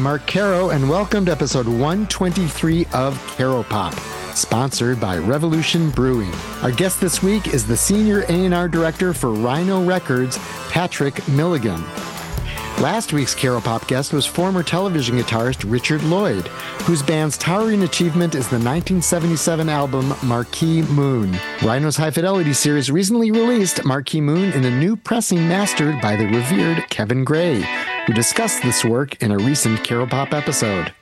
I'm Mark Caro, and welcome to episode 123 of Caro Pop, sponsored by Revolution Brewing. Our guest this week is the senior A&R director for Rhino Records, Patrick Milligan. Last week's Caro Pop guest was former television guitarist Richard Lloyd, whose band's towering achievement is the 1977 album Marquee Moon. Rhino's High Fidelity series recently released Marquee Moon in a new pressing mastered by the revered Kevin Gray, who discussed this work in a recent Caro Pop episode.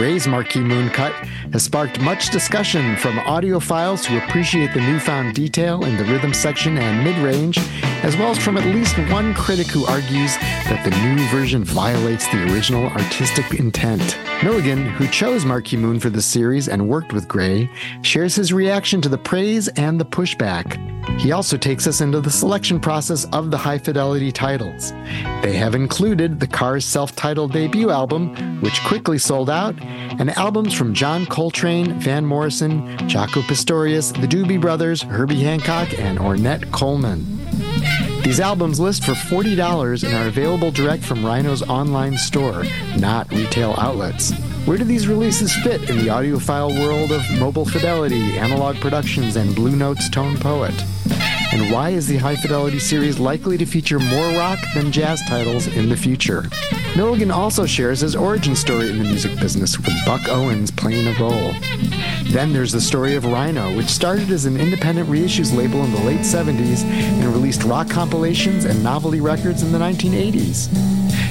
Gray's Marquee Moon cut has sparked much discussion from audiophiles who appreciate the newfound detail in the rhythm section and mid range, as well as from at least one critic who argues that the new version violates the original artistic intent. Milligan, who chose Marquee Moon for the series and worked with Gray, shares his reaction to the praise and the pushback. He also takes us into the selection process of the high fidelity titles. They have included the Cars self titled debut album, which quickly sold out, and albums from John Coltrane, Van Morrison, Jaco Pastorius, the Doobie Brothers, Herbie Hancock, and Ornette Coleman. These albums list for $40 and are available direct from Rhino's online store, not retail outlets. Where do these releases fit in the audiophile world of Mobile Fidelity, Analog Productions, and Blue Note's Tone Poet? And why is the High Fidelity series likely to feature more rock than jazz titles in the future? Milligan also shares his origin story in the music business, with Buck Owens playing a role. Then there's the story of Rhino, which started as an independent reissues label in the late 70s and released rock compilations and novelty records in the 1980s.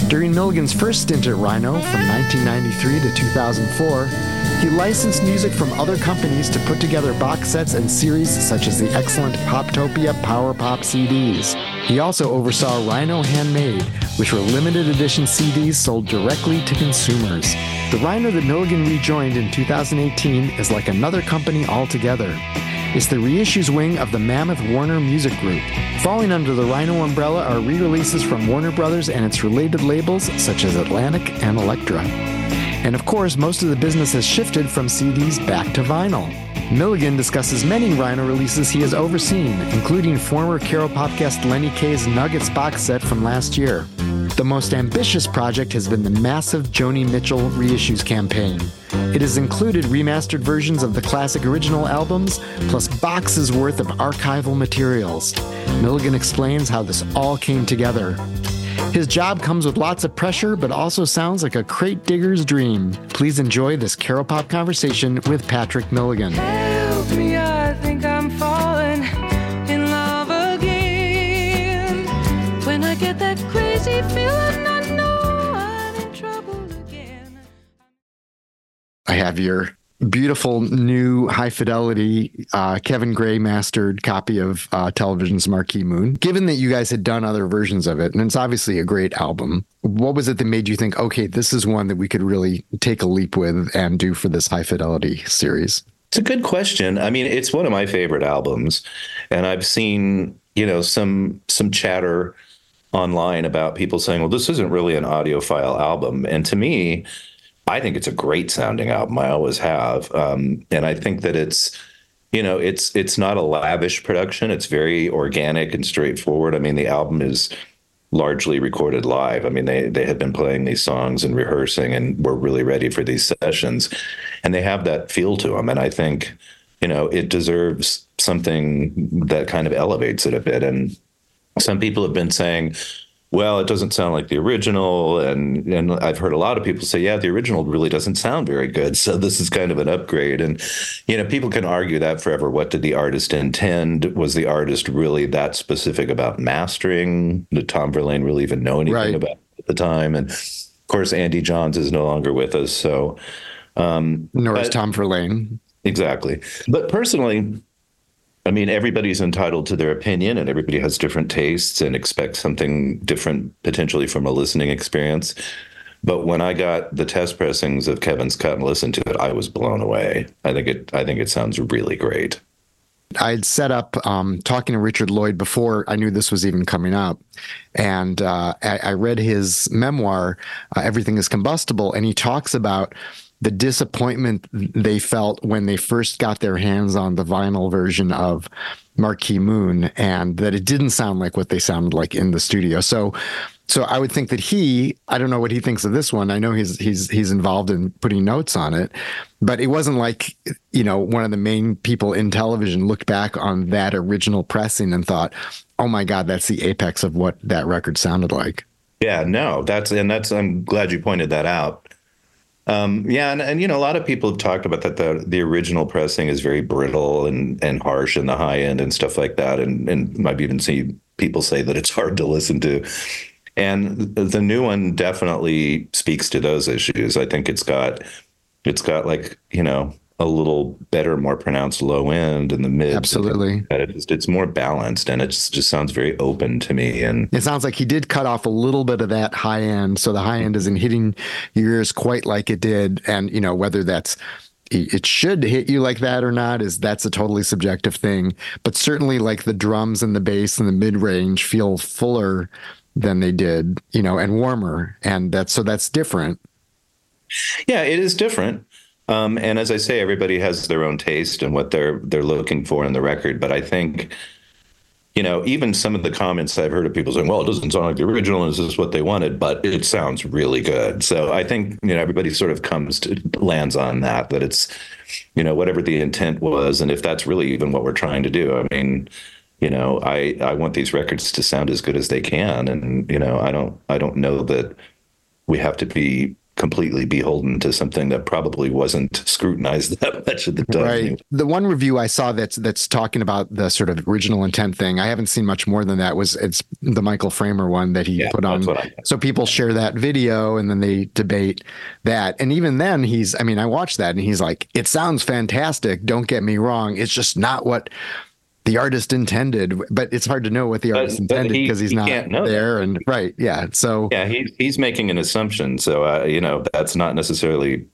During Milligan's first stint at Rhino from 1993 to 2004, he licensed music from other companies to put together box sets and series such as the excellent Poptopia Power Pop CDs. He also oversaw Rhino Handmade, which were limited edition CDs sold directly to consumers. The Rhino that Milligan rejoined in 2018 is like another company altogether. It's the reissues wing of the Mammoth Warner Music Group. Falling under the Rhino umbrella are re releases from Warner Brothers and its related labels such as Atlantic and Elektra. And of course, most of the business has shifted from CDs back to vinyl. Milligan discusses many Rhino releases he has overseen, including former Caro Pop guest Lenny Kaye's Nuggets box set from last year. The most ambitious project has been the massive Joni Mitchell reissues campaign. It has included remastered versions of the classic original albums, plus boxes worth of archival materials. Milligan explains how this all came together. His job comes with lots of pressure, but also sounds like a crate digger's dream. Please enjoy this Caro Pop conversation with Patrick Milligan. Help me, I think I'm falling in love again. When I get that crazy feeling, I know I'm in trouble again. I have your beautiful new high fidelity uh, Kevin Gray mastered copy of uh, Television's Marquee Moon. Given that you guys had done other versions of it, and it's obviously a great album, what was it that made you think, okay, this is one that we could really take a leap with and do for this high fidelity series? It's a good question. I mean, it's one of my favorite albums, and I've seen you know some some chatter online about people saying, "Well, this isn't really an audiophile album," and to me, I think it's a great sounding album. I always have, um, and I think that it's you know it's it's not a lavish production. It's very organic and straightforward. I mean, the album is largely recorded live. I mean, they they had been playing these songs and rehearsing, and were really ready for these sessions, and they have that feel to them. And I think you know it deserves something that kind of elevates it a bit. And some people have been saying. Well, it doesn't sound like the original, and and I've heard a lot of people say, yeah, the original really doesn't sound very good. So this is kind of an upgrade, and you know, people can argue that forever. What did the artist intend? Was the artist really that specific about mastering? Did Tom Verlaine really even know anything Right. about it at the time? And of course, Andy Johns is no longer with us, so um, Nor is But- Tom Verlaine. Exactly. But personally, I mean, everybody's entitled to their opinion and everybody has different tastes and expects something different potentially from a listening experience. But when I got the test pressings of Kevin's cut and listened to it, I was blown away. I think it I think it sounds really great. I'd set up um, talking to Richard Lloyd before I knew this was even coming up, and uh, I, I read his memoir, uh, "Everything Is Combustible," and he talks about the disappointment they felt when they first got their hands on the vinyl version of Marquee Moon, and that it didn't sound like what they sounded like in the studio. So so I would think that he, I don't know what he thinks of this one. I know he's he's he's involved in putting notes on it, but it wasn't like you know one of the main people in television looked back on that original pressing and thought, "Oh my God, that's the apex of what that record sounded like." Yeah, no, that's and that's. I'm glad you pointed that out. Um, yeah, and, and you know, a lot of people have talked about that the the original pressing is very brittle and and harsh in the high end and stuff like that, and and I've even seen people say that it's hard to listen to. And the new one definitely speaks to those issues. I think it's got it's got like you know a little better, more pronounced low end in the mid. Absolutely, it's, it's more balanced and it just, just sounds very open to me. And it sounds like he did cut off a little bit of that high end, so the high end isn't hitting your ears quite like it did. And you know whether that's it should hit you like that or not is that's a totally subjective thing but certainly like the drums and the bass and the mid range feel fuller than they did, you know, and warmer. And that's so that's different. Yeah, it is different. Um, and as I say, everybody has their own taste and what they're they're looking for in the record. But I think, you know, even some of the comments I've heard of people saying, "Well, it doesn't sound like the original. Is this is what they wanted?" But it sounds really good. So I think you know everybody sort of comes to lands on that that it's, you know, whatever the intent was, and if that's really even what we're trying to do. I mean, you know, I I want these records to sound as good as they can, and you know, I don't I don't know that we have to be completely beholden to something that probably wasn't scrutinized that much at the time. Right. The one review I saw that's that's talking about the sort of original intent thing, I haven't seen much more than that. Was it's the Michael Fremer one that he yeah, put on. So people share that video and then they debate that. And even then, he's I mean, I watched that and he's like, it sounds fantastic. Don't get me wrong. It's just not what the artist intended, but it's hard to know what the artist but, intended because he, he's he not there. That. And right, yeah. So yeah, he's he's making an assumption. So uh, you know that's not necessarily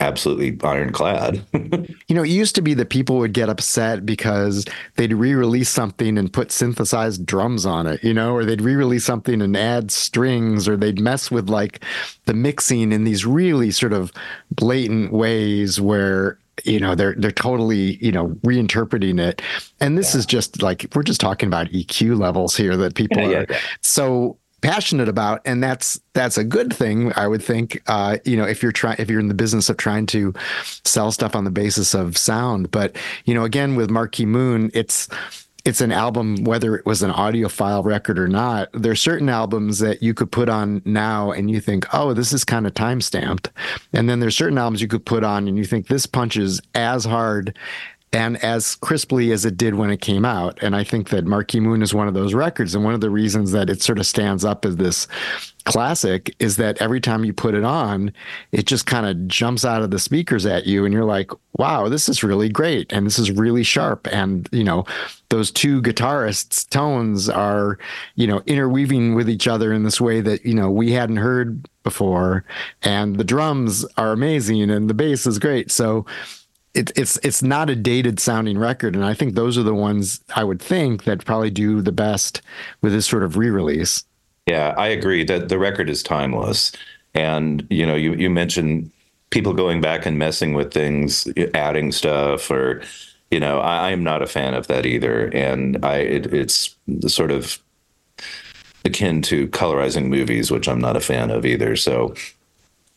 absolutely ironclad. you know, it used to be that people would get upset because they'd re-release something and put synthesized drums on it, you know, or they'd re-release something and add strings, or they'd mess with like the mixing in these really sort of blatant ways where you know they're they're totally you know reinterpreting it. And this yeah. is just like we're just talking about eq levels here that people yeah, are yeah, so passionate about. And that's that's a good thing i would think uh, you know if you're trying if you're in the business of trying to sell stuff on the basis of sound. But you know again with marquee moon it's it's an album, whether it was an audiophile record or not. there are certain albums that you could put on now and you think, oh, this is kind of time stamped. And then there's certain albums you could put on and you think this punches as hard and as crisply as it did when it came out. And I think that Marquee Moon is one of those records. And one of the reasons that it sort of stands up as this classic is that every time you put it on, it just kind of jumps out of the speakers at you. And you're like, wow, this is really great. And this is really sharp. And, you know, those two guitarists' tones are, you know, interweaving with each other in this way that, you know, we hadn't heard before. And the drums are amazing and the bass is great. So, it, it's it's not a dated sounding record, and I think those are the ones I would think that probably do the best with this sort of re-release. Yeah, I agree that the record is timeless, and you know, you you mentioned people going back and messing with things, adding stuff, or you know, I, am not a fan of that either, and I it, it's sort of akin to colorizing movies, which I'm not a fan of either. So,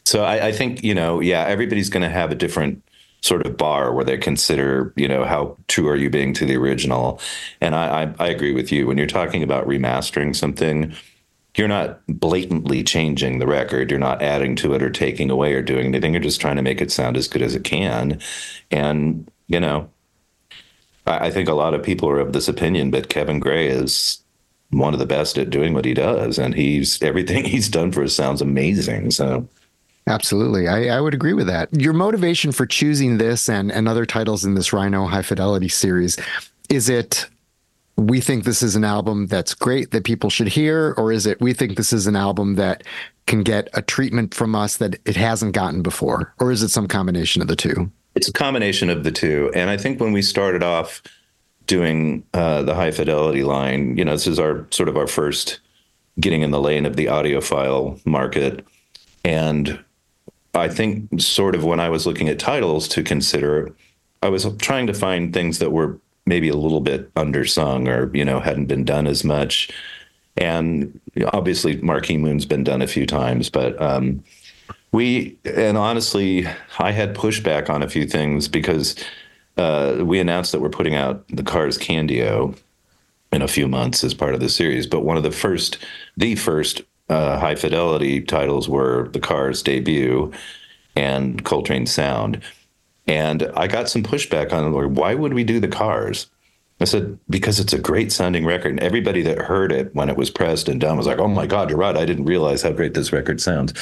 so I, I think you know, yeah, everybody's going to have a different sort of bar where they consider, you know, how true are you being to the original. And I, I, I agree with you when you're talking about remastering something. You're not blatantly changing the record. You're not adding to it or taking away or doing anything. You're just trying to make it sound as good as it can. And, you know, I, think a lot of people are of this opinion, but Kevin Gray is one of the best at doing what he does. And he's everything he's done for us sounds amazing. So Absolutely. I, I, would agree with that. Your motivation for choosing this and, and other titles in this Rhino High Fidelity series, is it we think this is an album that's great that people should hear, or is it we think this is an album that can get a treatment from us that it hasn't gotten before? Or is it some combination of the two? It's a combination of the two. And I think when we started off doing uh, the high fidelity line, you know, this is our sort of our first getting in the lane of the audiophile market. And I think sort of when I was looking at titles to consider, I was trying to find things that were maybe a little bit undersung or, you know, hadn't been done as much. and obviously Marquee Moon's been done a few times, but um, we and honestly, I had pushback on a few things because uh, we announced that we're putting out the Cars Candy-O in a few months as part of the series. But one of the first, the first uh, high fidelity titles were the Cars debut and Coltrane Sound. And I got some pushback on like, why would we do the Cars? I said, because it's a great sounding record. And everybody that heard it when it was pressed and done was like, oh my God, you're right. I didn't realize how great this record sounds.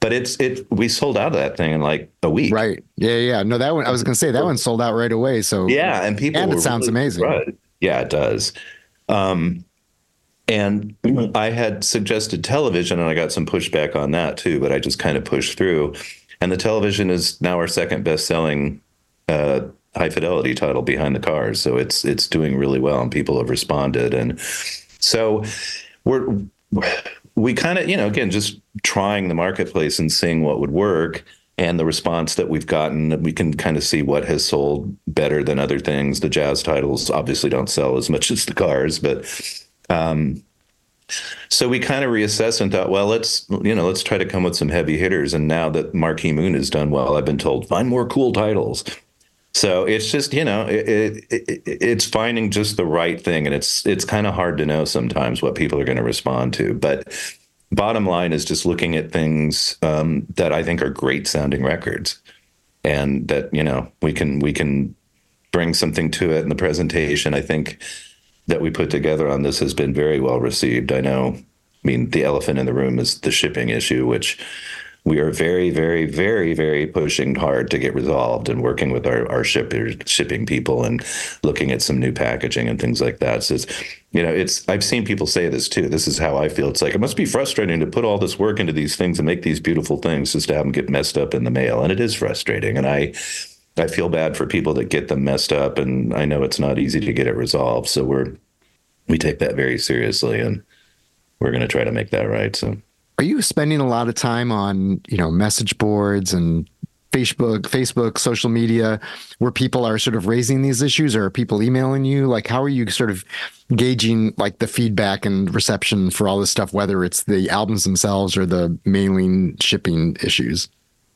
But it's, it, we sold out of that thing in like a week. Right. Yeah. Yeah. No, that one, I was going to say that one sold out right away. So, yeah. And people, and it sounds really amazing. surprised. Yeah, it does. Um, and I had suggested television, and I got some pushback on that too, but I just kind of pushed through. And the television is now our second best-selling uh, high fidelity title behind the cars, so it's it's doing really well, and people have responded. And so we're we kind of you know again just trying the marketplace and seeing what would work and the response that we've gotten we can kind of see what has sold better than other things. The jazz titles obviously don't sell as much as the cars but um, so we kind of reassessed and thought well let's you know let's try to come with some heavy hitters. And now that marquee moon has done well i've been told find more cool titles so it's just you know it, it, it, it's finding just the right thing and it's it's kind of hard to know sometimes what people are going to respond to but bottom line is just looking at things um, that I think are great sounding records, and that you know we can we can bring something to it in the presentation. I think that we put together on this has been very well received. I know. I mean, the elephant in the room is the shipping issue, which we are very, very, very, very pushing hard to get resolved and working with our, our shippers, shipping people and looking at some new packaging and things like that. So it's, you know, it's, I've seen people say this too. This is how I feel. It's like, it must be frustrating to put all this work into these things and make these beautiful things just to have them get messed up in the mail. And it is frustrating. And I, I feel bad for people that get them messed up. And I know it's not easy to get it resolved. So we're, we take that very seriously and we're going to try to make that right. So. Are you spending a lot of time on, you know, message boards and Facebook, Facebook, social media, where people are sort of raising these issues, or are people emailing you? Like, how are you sort of gauging like the feedback and reception for all this stuff, whether it's the albums themselves or the mailing shipping issues?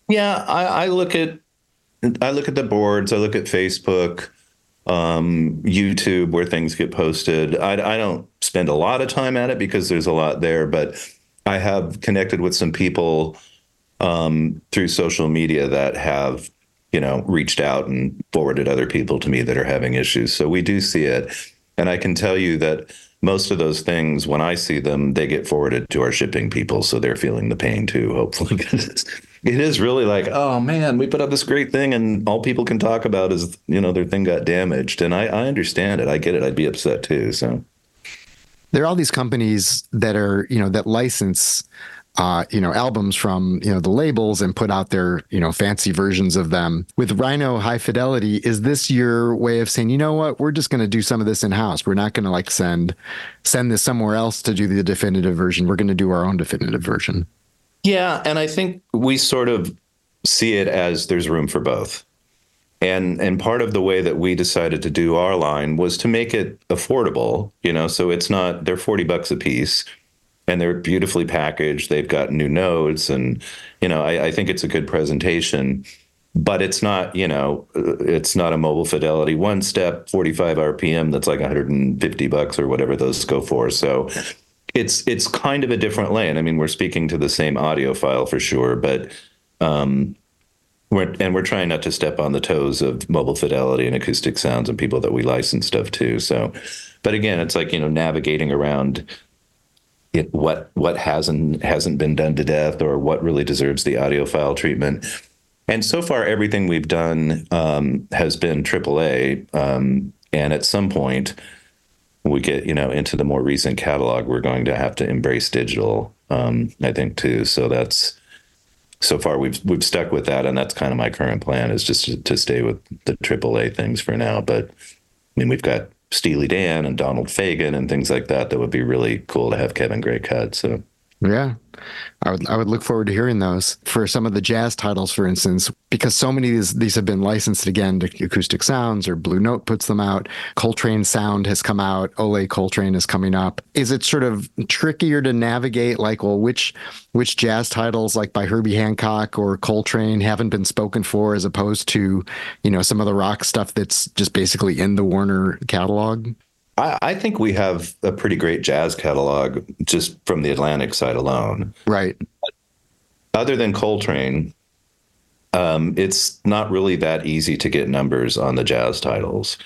Yeah, I, I look at I look at the boards. I look at Facebook, um, YouTube, where things get posted. I, I don't spend a lot of time at it because there's a lot there, but I have connected with some people um, through social media that have, you know, reached out and forwarded other people to me that are having issues. So we do see it. And I can tell you that most of those things, when I see them, they get forwarded to our shipping people. So they're feeling the pain too, hopefully. it is really like, oh man, we put up this great thing and all people can talk about is, you know, their thing got damaged. And I, I understand it. I get it. I'd be upset too. So there are all these companies that are you know that license uh, you know albums from you know the labels and put out their you know fancy versions of them. With rhino high fidelity is this your way of saying you know what? We're just going to do some of this in house we're not going to like send send this somewhere else to do the definitive version. We're going to do our own definitive version yeah and i think we sort of see it as there's room for both and and part of the way that we decided to do our line was to make it affordable you know so it's not they're 40 bucks a piece and they're beautifully packaged. They've got new nodes and you know I, I think it's a good presentation but it's not you know it's not a mobile fidelity. One step 45 rpm that's like 150 bucks or whatever those go for. So it's it's kind of a different lane. I mean we're speaking to the same audiophile for sure but um we're, and we're trying not to step on the toes of mobile fidelity and acoustic sounds and people that we license stuff to. So, but again, it's like you know navigating around it, what what hasn't hasn't been done to death or what really deserves the audiophile treatment. And so far, everything we've done um, has been AAA. Um, and at some point, we get you know into the more recent catalog, we're going to have to embrace digital. Um, I think too. So that's so far we've we've stuck with that, and that's kind of my current plan is just to, to stay with the AAA things for now. But I mean, we've got Steely Dan and Donald Fagen and things like that that would be really cool to have Kevin Gray cut. So yeah, I would I would look forward to hearing those for some of the jazz titles, for instance, because so many of these, these have been licensed again to Acoustic Sounds or Blue Note puts them out. Coltrane Sound has come out. Ole Coltrane is coming up. Is it sort of trickier to navigate? Like, well, which which jazz titles, like by Herbie Hancock or Coltrane, haven't been spoken for, as opposed to you know some of the rock stuff that's just basically in the Warner catalog? I, I, think we have a pretty great jazz catalog just from the Atlantic side alone. Right. Other than Coltrane, um, it's not really that easy to get numbers on the jazz titles.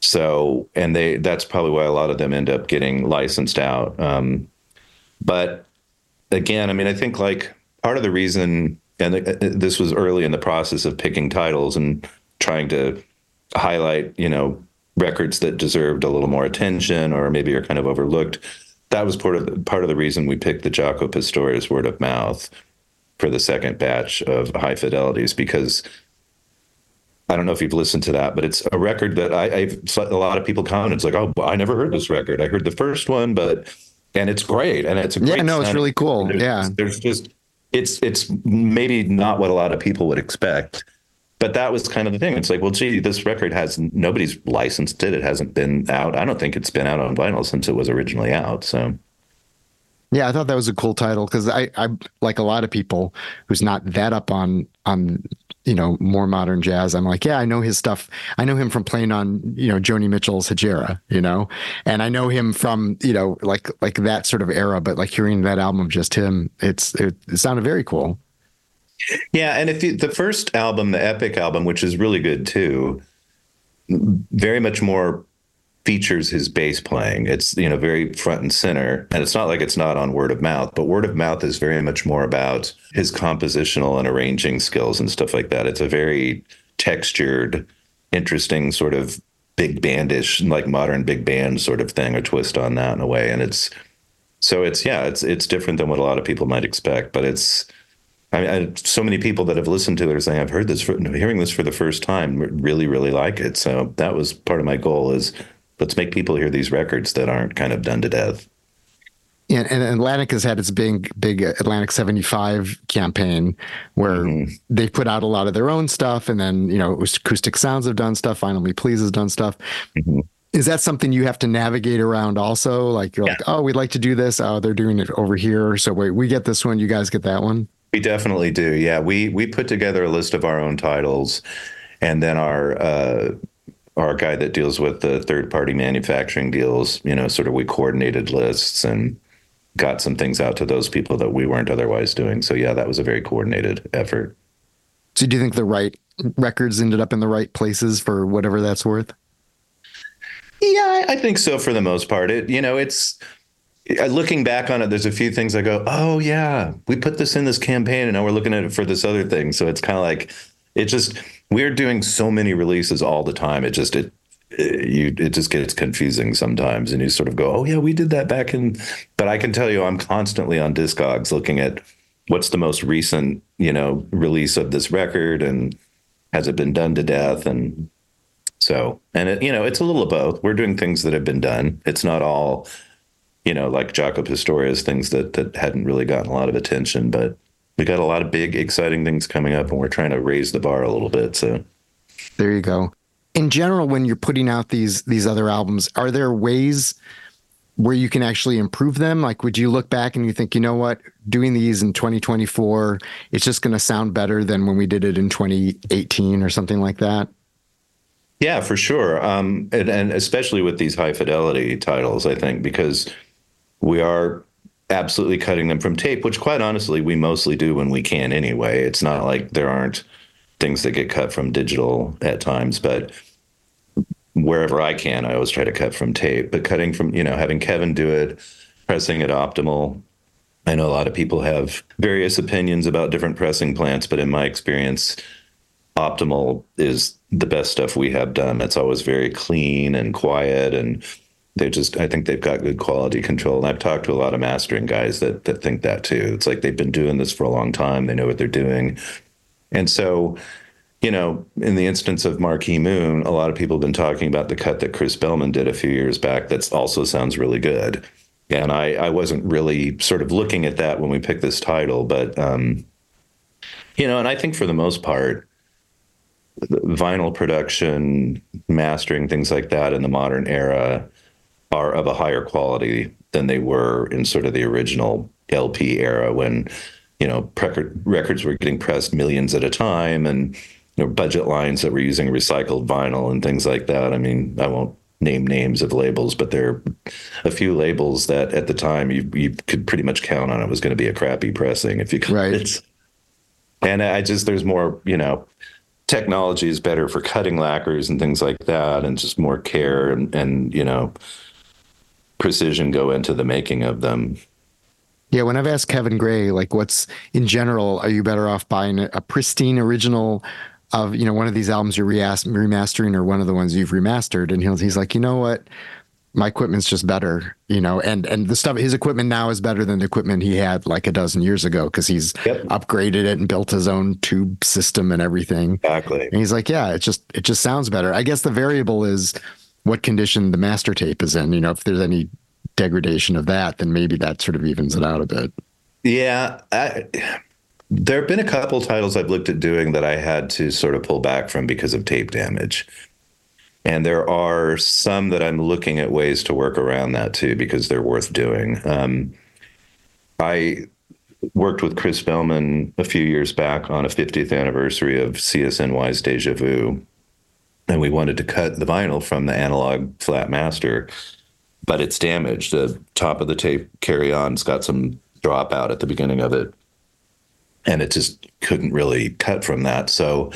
So, and they that's probably why a lot of them end up getting licensed out. Um, but again, I mean, I think like part of the reason, and this was early in the process of picking titles and trying to highlight, you know, records that deserved a little more attention or maybe are kind of overlooked. That was part of the, part of the reason we picked the Jaco Pastorius word of mouth for the second batch of high fidelities because I don't know if you've listened to that, but it's a record that I, I've a lot of people comment. It's like, oh, I never heard this record. I heard the first one, but and it's great, and it's a great yeah, no, it's really cool. There's, yeah, there's just it's it's maybe not what a lot of people would expect, but that was kind of the thing. It's like, well, gee, this record has nobody's licensed it. It hasn't been out. I don't think it's been out on vinyl since it was originally out. So, yeah, I thought that was a cool title because I, I like a lot of people who's not that up on on you know more modern jazz. I'm like, yeah, I know his stuff. I know him from playing on you know Joni Mitchell's Hejira, you know, and I know him from you know like like that sort of era. But like hearing that album of just him, it's it, it sounded very cool. Yeah, and if you, the first album, the Epic album, which is really good too, very much more features his bass playing. It's you know very front and center, and it's not like it's not on word of mouth, but word of mouth is very much more about his compositional and arranging skills and stuff like that. It's a very textured, interesting sort of big bandish, like modern big band sort of thing, a twist on that in a way, and it's so it's yeah, it's it's different than what a lot of people might expect, but it's I mean, I, so many people that have listened to it are saying, "I've heard this, for, hearing this for the first time, really, really like it." So that was part of my goal: is let's make people hear these records that aren't kind of done to death. Yeah, and Atlantic has had its big, big Atlantic 75 campaign where mm-hmm. they put out a lot of their own stuff. And then, you know, Acoustic Sounds have done stuff. Vinyl Me, Please has done stuff. Mm-hmm. Is that something you have to navigate around also? Like, you're yeah. like, oh, we'd like to do this. Oh, they're doing it over here. So wait, we get this one. You guys get that one. We definitely do. Yeah, we we put together a list of our own titles, and then our uh, our guy that deals with the third party manufacturing deals. You know, sort of we coordinated lists and got some things out to those people that we weren't otherwise doing. So yeah, that was a very coordinated effort. So do you think the right records ended up in the right places for whatever that's worth? Yeah, I think so for the most part. It you know it's looking back on it, there's a few things I go, oh yeah, we put this in this campaign, and now we're looking at it for this other thing. So it's kind of like it just we're doing so many releases all the time. It just it, it you it just gets confusing sometimes, and you sort of go, oh yeah, we did that back in. But I can tell you, I'm constantly on Discogs looking at what's the most recent you know release of this record and has it been done to death and so and it, you know it's a little of both we're doing things that have been done it's not all you know, like Jaco Pastorius, things that that hadn't really gotten a lot of attention. But we got a lot of big, exciting things coming up, and we're trying to raise the bar a little bit. So there you go. In general, when you're putting out these these other albums, are there ways where you can actually improve them? Like, would you look back and you think, you know what, doing these in 2024, it's just going to sound better than when we did it in 2018 or something like that? Yeah, for sure. Um, and, and especially with these high fidelity titles, I think, because we are absolutely cutting them from tape, which quite honestly, we mostly do when we can anyway. It's not like there aren't things that get cut from digital at times, but wherever I can, I always try to cut from tape. But cutting from, you know, having Kevin do it, pressing it optimal. I know a lot of people have various opinions about different pressing plants, but in my experience, optimal is the best stuff we have done. It's always very clean and quiet and they just I think they've got good quality control. And I've talked to a lot of mastering guys that that think that too. It's like they've been doing this for a long time. They know what they're doing. And so, you know, in the instance of Marquee Moon, a lot of people have been talking about the cut that Chris Bellman did a few years back that also sounds really good. and I, I wasn't really sort of looking at that when we picked this title, but um, you know, and I think for the most part, vinyl production, mastering, things like that in the modern era are of a higher quality than they were in sort of the original LP era when you know record, records were getting pressed millions at a time and you know budget lines that were using recycled vinyl and things like that. I mean, I won't name names of labels, but there are a few labels that at the time you you could pretty much count on it was going to be a crappy pressing if you could. Right. And I just there's more, you know, technology is better for cutting lacquers and things like that, and just more care and and you know precision go into the making of them. Yeah, when I've asked Kevin Gray, like, what's in general, are you better off buying a, pristine original of you know one of these albums you're remastering or one of the ones you've remastered? And he's like, you know what, my equipment's just better, you know, and and the stuff his equipment now is better than the equipment he had like a dozen years ago because he's Yep. upgraded it and built his own tube system and everything. Exactly. And he's like, yeah, it just it just sounds better. I guess the variable is what condition the master tape is in. You know, if there's any degradation of that, then maybe that sort of evens it out a bit. Yeah, I, there have been a couple titles I've looked at doing that I had to sort of pull back from because of tape damage. And there are some that I'm looking at ways to work around that too because they're worth doing. Um, I worked with Chris Bellman a few years back on a 50th anniversary of CSNY's Deja Vu. And we wanted to cut the vinyl from the analog flat master, but it's damaged. The top of the tape carry on's got some dropout at the beginning of it. And it just couldn't really cut from that. So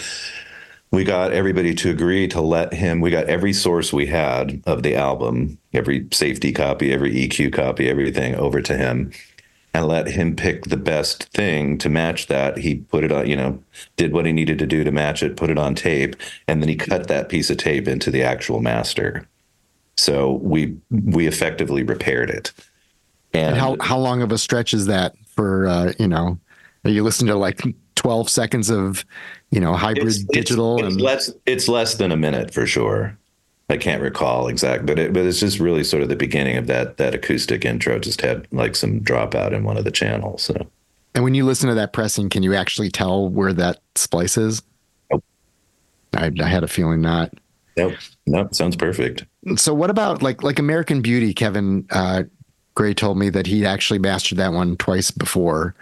we got everybody to agree to let him we got every source we had of the album every safety copy every eq copy everything over to him and let him pick the best thing to match that. He put it on you know did what he needed to do to match it put it on tape and then he cut that piece of tape into the actual master. So we we effectively repaired it. And how how long of a stretch is that for uh, you know? Are you listening to like twelve seconds of you know hybrid it's, digital it's, it's less it's less than a minute for sure i can't recall exact but it, but it's just really sort of the beginning of that that acoustic intro just had like some dropout in one of the channels so and when you listen to that pressing, can you actually tell where that splice is? Nope. I, I had a feeling not. nope nope sounds perfect So what about like like American Beauty? Kevin uh, Gray told me that he actually mastered that one twice before.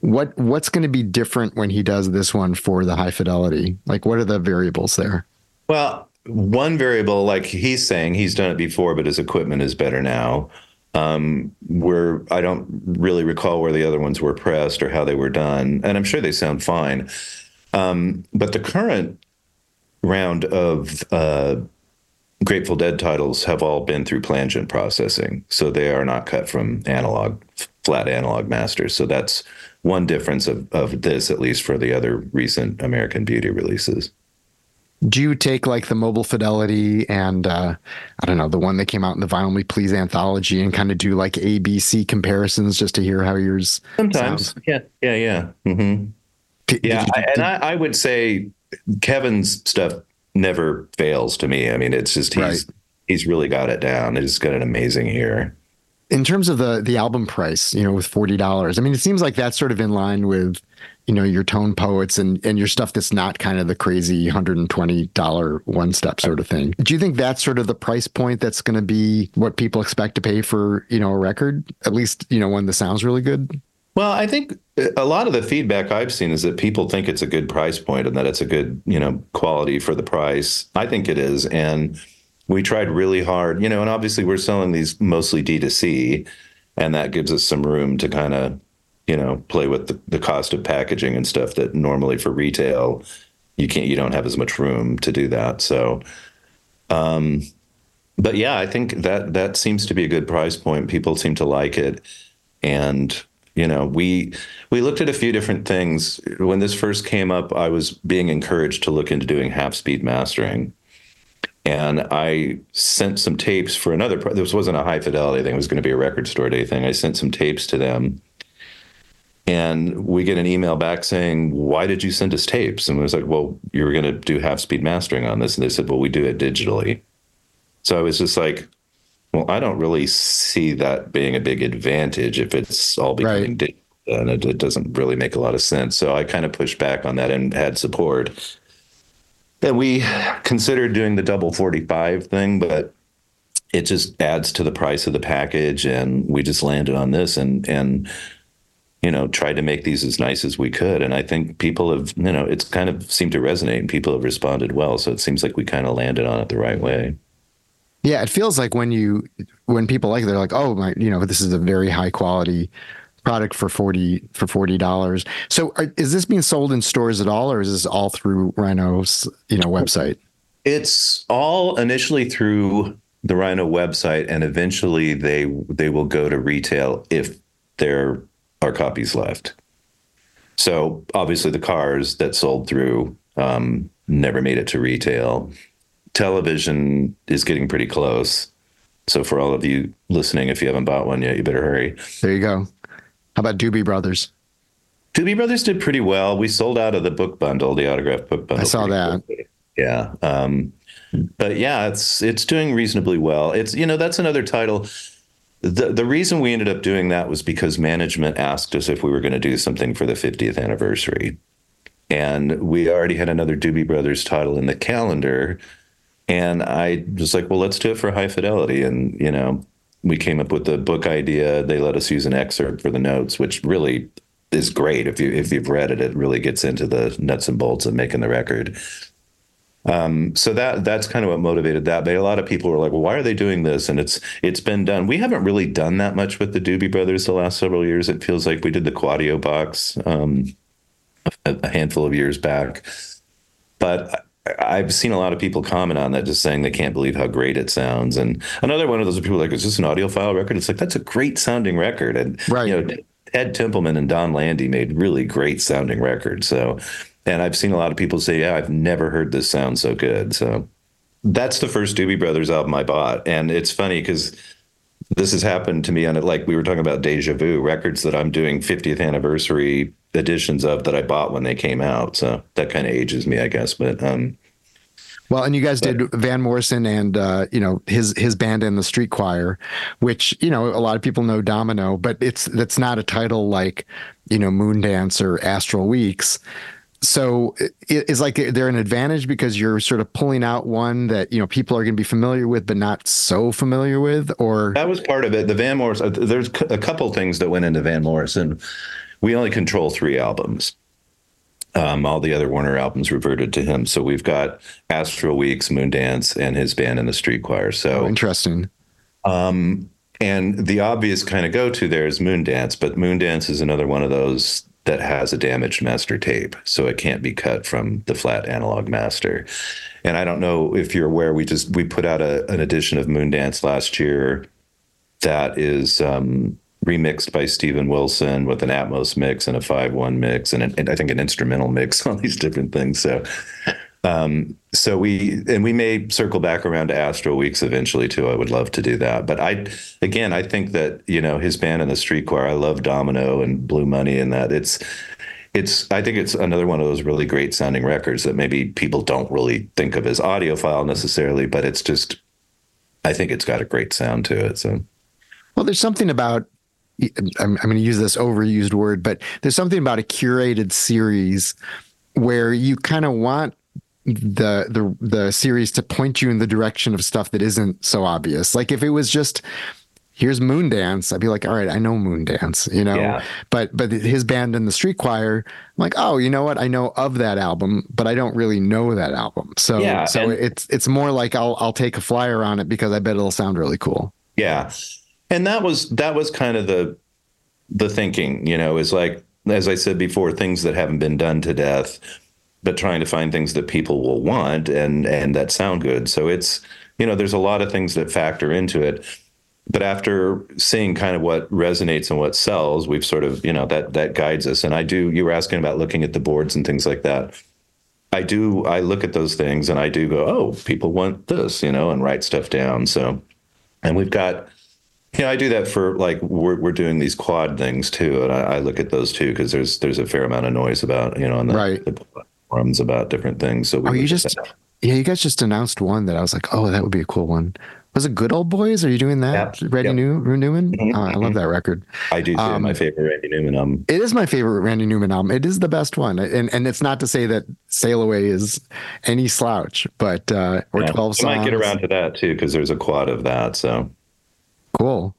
What what's going to be different when he does this one for the high fidelity? Like what are the variables there? well one variable like he's saying he's done it before but his equipment is better now um, where I don't really recall where the other ones were pressed or how they were done, and I'm sure they sound fine. Um, but the current round of uh, Grateful Dead titles have all been through plangent processing, so they are not cut from analog, flat analog masters. So that's one difference of, of this, at least for the other recent American Beauty releases. Do you take like the mobile fidelity and uh, I don't know the one that came out in the Vinyl Me, Please anthology and kind of do like ABC comparisons just to hear how yours Sometimes, sounds? yeah, yeah, yeah. hmm Did- did Yeah, you- I, and I, I would say Kevin's stuff never fails to me. I mean, it's just he's Right. he's really got it down. He's got an amazing ear. In terms of the the album price, you know, with forty dollars, I mean, it seems like that's sort of in line with, you know, your tone poets and and your stuff that's not kind of the crazy hundred and twenty dollar one step sort of thing. Do you think that's sort of the price point that's going to be what people expect to pay for, you know, a record? At least, you know, one that sounds really good. Well, I think a lot of the feedback I've seen is that people think it's a good price point and that it's a good, you know, quality for the price. I think it is. And we tried really hard, you know, and obviously we're selling these mostly D2C, and that gives us some room to kind of, you know, play with the, the cost of packaging and stuff that normally for retail, you can't, you don't have as much room to do that. So, um, but yeah, I think that that seems to be a good price point. People seem to like it. And you know we we looked at a few different things when this first came up i was being encouraged to look into doing half speed mastering and i sent some tapes for another this wasn't a high fidelity thing it was going to be a record store day thing i sent some tapes to them and we get an email back saying why did you send us tapes and we was like well you were going to do half speed mastering on this and they said well we do it digitally so i was just like well, I don't really see that being a big advantage if it's all becoming Right. digital, and it, it doesn't really make a lot of sense. So I kind of pushed back on that and had support. And we considered doing the double 45 thing, but it just adds to the price of the package. And we just landed on this and, and, you know, tried to make these as nice as we could. And I think people have, you know, it's kind of seemed to resonate and people have responded well. So it seems like we kind of landed on it the right way. Yeah, it feels like when you when people like it, they're like, oh my, you know, this is a very high quality product for forty for forty dollars. So are, is this being sold in stores at all, or is this all through Rhino's you know website? It's all initially through the Rhino website, and eventually they they will go to retail if there are copies left. So obviously, the cars that sold through um, never made it to retail. Television is getting pretty close. So for all of you listening, if you haven't bought one yet, you better hurry. There you go. How about Doobie Brothers? Doobie Brothers did pretty well. We sold out of the book bundle, the autograph book bundle. I saw that. quickly. Yeah. Um, but yeah, it's it's doing reasonably well. It's you know that's another title. The the reason we ended up doing that was because management asked us if we were going to do something for the 50th anniversary, and we already had another Doobie Brothers title in the calendar, and I was like, well, let's do it for High Fidelity, and you know we came up with the book idea. They let us use an excerpt for the notes, which really is great. If you if you've read it, it really gets into the nuts and bolts of making the record. Um, so that that's kind of what motivated that. But a lot of people were like, "Well, why are they doing this?" And it's it's been done. We haven't really done that much with the Doobie Brothers the last several years. It feels like we did the Quadio box um, a, a handful of years back, but I've seen a lot of people comment on that, just saying they can't believe how great it sounds. And another one of those people like, "Is this an audiophile record?" It's like that's a great sounding record, and Right. you know, Ed Templeman and Donn Landee made really great sounding records. So, and I've seen a lot of people say, "Yeah, I've never heard this sound so good." So, that's the first Doobie Brothers album I bought, and it's funny because this has happened to me on it. Like we were talking about Deja Vu records that I'm doing 50th anniversary editions of that I bought when they came out. So that kind of ages me, I guess. But um, Well, and you guys did Van Morrison and uh, you know his his band and the Street Choir, which you know a lot of people know Domino, but it's that's not a title like you know Moondance or Astral Weeks. So i- is like they're an advantage because you're sort of pulling out one that you know people are going to be familiar with, but not so familiar with, or That was part of it. The Van Morrison, uh, there's a couple things that went into Van Morrison. We only control three albums. Um, all the other Warner albums reverted to him. So we've got Astral Weeks, Moondance, and his band in the Street Choir. So interesting. Um, and the obvious kind of go to there is Moondance, but Moondance is another one of those that has a damaged master tape, so it can't be cut from the flat analog master. And I don't know if you're aware, we just we put out a, an edition of Moondance last year that is um, remixed by Steven Wilson with an Atmos mix and a five one mix and, an, and I think an instrumental mix, all these different things. So um, so we and we may circle back around to Astral Weeks eventually too. I would love to do that, but I again I think that you know his band in the Street Choir. I love Domino and Blue Money and that it's it's I think it's another one of those really great sounding records that maybe people don't really think of as audiophile necessarily, but it's just I think it's got a great sound to it. So Well, there's something about I'm, I'm going to use this overused word, but there's something about a curated series where you kind of want the the the series to point you in the direction of stuff that isn't so obvious. Like if it was just here's Moondance, I'd be like, all right, I know Moondance, you know. Yeah. But but his band and the Street Choir, I'm like, oh, you know what? I know of that album, but I don't really know that album. So Yeah, so it's it's more like I'll I'll take a flyer on it because I bet it'll sound really cool. Yeah. And that was that was kind of the the thinking, you know, is like as I said before, things that haven't been done to death, but trying to find things that people will want and and that sound good. So it's you know, there's a lot of things that factor into it. But after seeing kind of what resonates and what sells, we've sort of, you know, that that guides us. And I do you were asking about looking at the boards and things like that. I do I look at those things and I do go, oh, people want this, you know, and write stuff down. So and we've got know, I do that for like we're we're doing these quad things too, and I, I look at those too because there's there's a fair amount of noise about you know on the, Right. the forums about different things. So we Oh, you just that. Yeah, you guys just announced one that I was like, oh, that would be a cool one. Was it Good Old Boys? Are you doing that? Yep. Randy Yep. New- Newman? Mhm, Oh, I love that record. I do too. Um, my favorite Randy Newman album. It is my favorite Randy Newman album. It is the best one, and and it's not to say that Sail Away is any slouch, but uh, or Yeah. twelve I songs. might get around to that too because there's a quad of that. So Cool.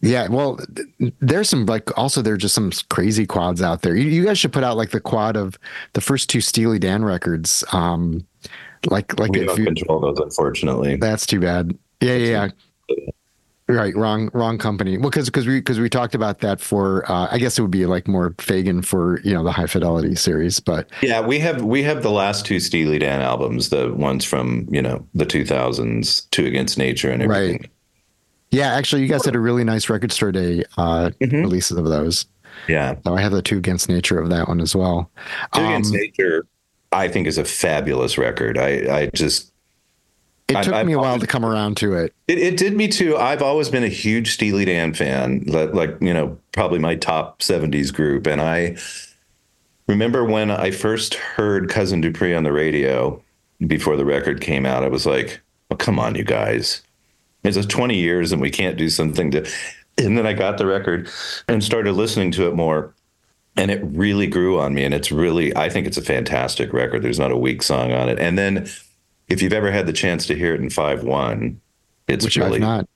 Yeah, well, there's some like also there's just some crazy quads out there. You, you guys should put out like the quad of the first two Steely Dan records. Um, like like we if don't you, control those, unfortunately. that's too bad. Yeah, yeah, yeah. Right, wrong, wrong company. Well, because because we because we talked about that for uh, I guess it would be like more Fagen for you know the High Fidelity series, but Yeah, we have we have the last two Steely Dan albums, the ones from you know the 2000s, Two Against Nature, and everything. Right. Yeah, actually, you guys had a really nice record store day uh, Mhm. releases of those. Yeah, So I have the two against nature of that one as well. Two Against Um, Nature, I think is a fabulous record. I I just It I- took I've me a while always- to come around to it. It, it did me too. I've always been a huge Steely Dan fan, like, like, you know, probably my top 70s group. And I remember when I first heard Cousin Dupree on the radio before the record came out, I was like, well, come on, you guys. It's just 20 years and we can't do something to. And then I got the record and started listening to it more. And it really grew on me. And it's really, I think it's a fantastic record. There's not a weak song on it. And then if you've ever had the chance to hear it in 5 1, it's which really not.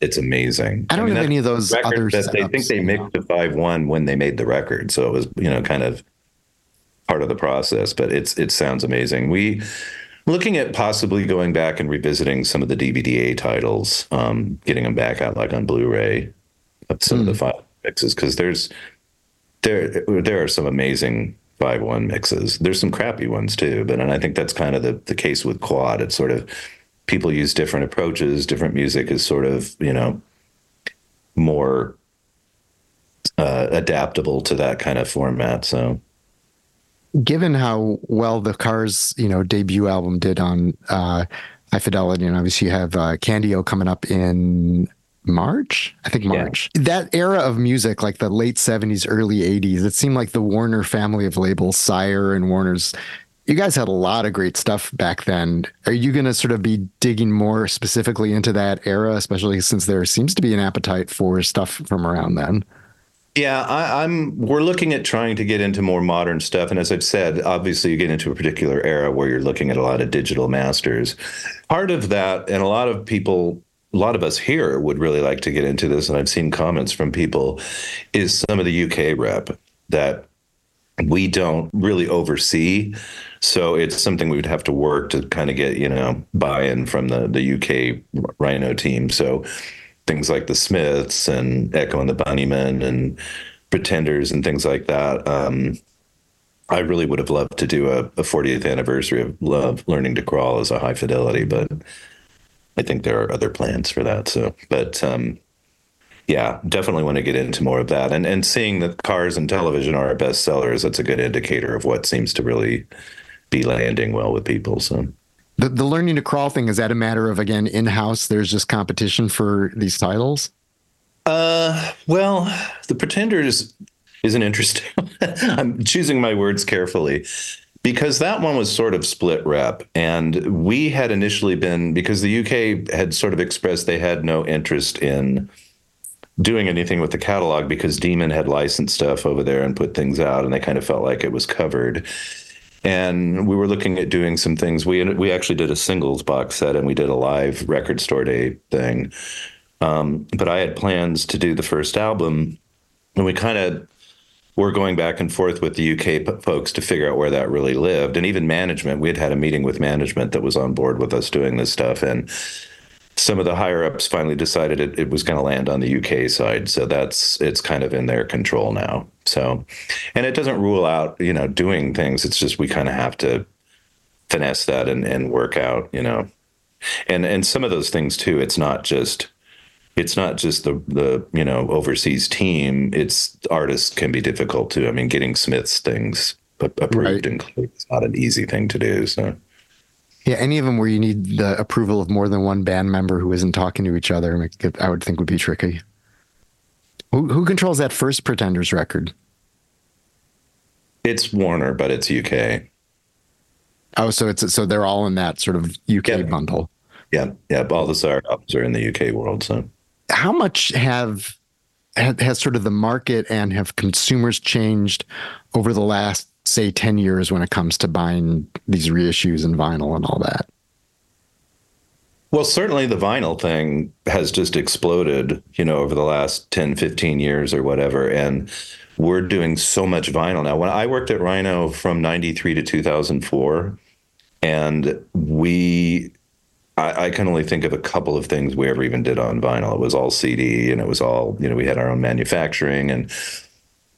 it's amazing. I don't mean, have any of those other. that they think they you know. mixed to five one when they made the record, so it was you know kind of part of the process. But it's it sounds amazing. We looking at possibly going back and revisiting some of the DVDA titles, um, getting them back out like on Blu-ray of some Hmm. of the five mixes because there's there there are some amazing five one mixes. There's some crappy ones too, but and I think that's kind of the the case with quad. It's sort of people use different approaches. Different music is sort of you know more uh, adaptable to that kind of format. So Given how well the Cars, you know, debut album did on uh, High Fidelity, and obviously you have uh, Candy-O coming up in March, I think Yeah. March. That era of music, like the late '70s, early '80s, it seemed like the Warner family of labels, Sire and Warner's. You guys had a lot of great stuff back then. Are you going to sort of be digging more specifically into that era, especially since there seems to be an appetite for stuff from around then? Yeah, I, I'm. We're looking at trying to get into more modern stuff, and as I've said, obviously you get into a particular era where you're looking at a lot of digital masters. Part of that, and a lot of people, a lot of us here would really like to get into this, and I've seen comments from people, is some of the UK rep that we don't really oversee. So it's something we would have to work to kind of get, you know, buy-in from the the UK Rhino team. So things like the Smiths and Echo and the Bunnymen and Pretenders and things like that. Um, I really would have loved to do a, a 40th anniversary of Love Learning to Crawl as a high fidelity, but I think there are other plans for that. So, but um, yeah, definitely want to get into more of that. And and seeing that cars and television are our best sellers, that's a good indicator of what seems to really be landing well with people. So. The, the learning to crawl thing is that a matter of again in house? There's just competition for these titles. Uh, well, the Pretenders is an interesting. I'm choosing my words carefully because that one was sort of split rep, and we had initially been because the UK had sort of expressed they had no interest in doing anything with the catalog because Demon had licensed stuff over there and put things out, and they kind of felt like it was covered. And we were looking at doing some things. We we actually did a singles box set, and we did a live record store day thing. Um, but I had plans to do the first album, and we kind of were going back and forth with the UK folks to figure out where that really lived, and even management. We had had a meeting with management that was on board with us doing this stuff, and some of the higher ups finally decided it, it was going to land on the UK side. So that's it's kind of in their control now. So, and it doesn't rule out you know doing things. It's just we kind of have to finesse that and, and work out you know, and and some of those things too. It's not just it's not just the the you know overseas team. It's artists can be difficult too. I mean, getting Smith's things approved Right. and cleared is not an easy thing to do. So. Yeah, any of them where you need the approval of more than one band member who isn't talking to each other, I would think would be tricky. Who, who controls that first Pretenders record? It's Warner, but it's UK. Oh, so it's so they're all in that sort of UK Yeah. bundle. Yeah, yeah. All the Sire albums are in the UK world. So How much have has sort of the market and have consumers changed over the last say 10 years when it comes to buying these reissues and vinyl and all that? Well, certainly the vinyl thing has just exploded, you know, over the last 10, 15 years or whatever. And we're doing so much vinyl now. When I worked at Rhino from 93 to 2004, and we, I, I can only think of a couple of things we ever even did on vinyl. It was all CD and it was all, you know, we had our own manufacturing and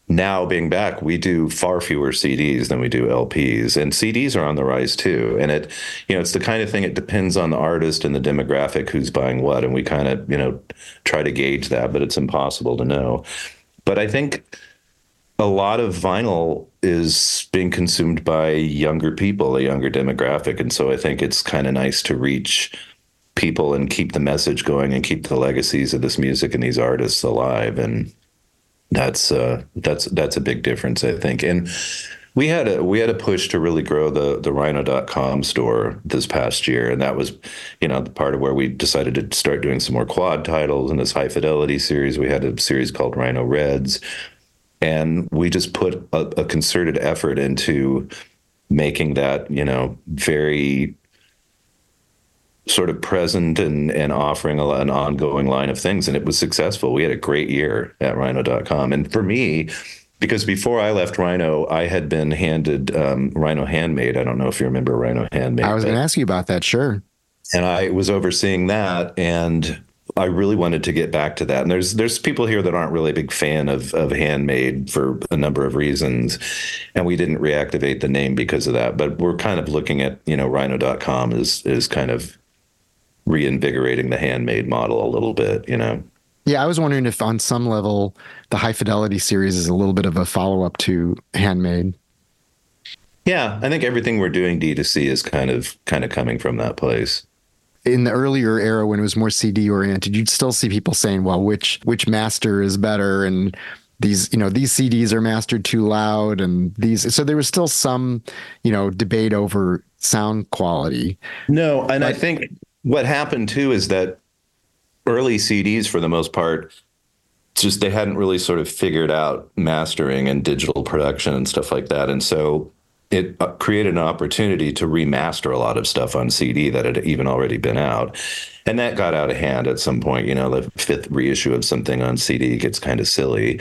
now being back, we do far fewer CDs than we do LPs, and CDs are on the rise too. And it, you know, it's the kind of thing. It depends on the artist and the demographic who's buying what, and we kind of, you know, try to gauge that, but it's impossible to know. But I think a lot of vinyl is being consumed by younger people, a younger demographic, and so I think it's kind of nice to reach people and keep the message going and keep the legacies of this music and these artists alive and that's uh, that's that's a big difference, I think. And we had a we had a push to really grow the the Rhino.com store this past year, and that was, you know, the part of where we decided to start doing some more quad titles and this high fidelity series. We had a series called Rhino Reds, and we just put a, a concerted effort into making that, you know, very sort of present and, and offering a, an ongoing line of things. And it was successful. We had a great year at rhino.com. And for me, because before I left Rhino, I had been handed um, Rhino Handmade. I don't know if you remember Rhino Handmade. I was going to ask you about that. Sure. and I was overseeing that and I really wanted to get back to that. And there's there's people here that aren't really a big fan of of handmade for a number of reasons. And we didn't reactivate the name because of that. But we're kind of looking at, you know, rhino.com is is kind of reinvigorating the handmade model a little bit, you know. Yeah, I was wondering if on some level the high fidelity series is a little bit of a follow up to Handmade. Yeah, I think everything we're doing D2C is kind of kind of coming from that place. In the earlier era when it was more CD oriented, you'd still see people saying, "Well, which which master is better?" and these, you know, these CDs are mastered too loud, and these. So there was still some, you know, debate over sound quality. No, and I think what happened too is that early CDs, for the most part, just they hadn't really sort of figured out mastering and digital production and stuff like that, and so it uh, created an opportunity to remaster a lot of stuff on CD that had even already been out. And that got out of hand at some point. You know, the fifth reissue of something on CD gets kind of silly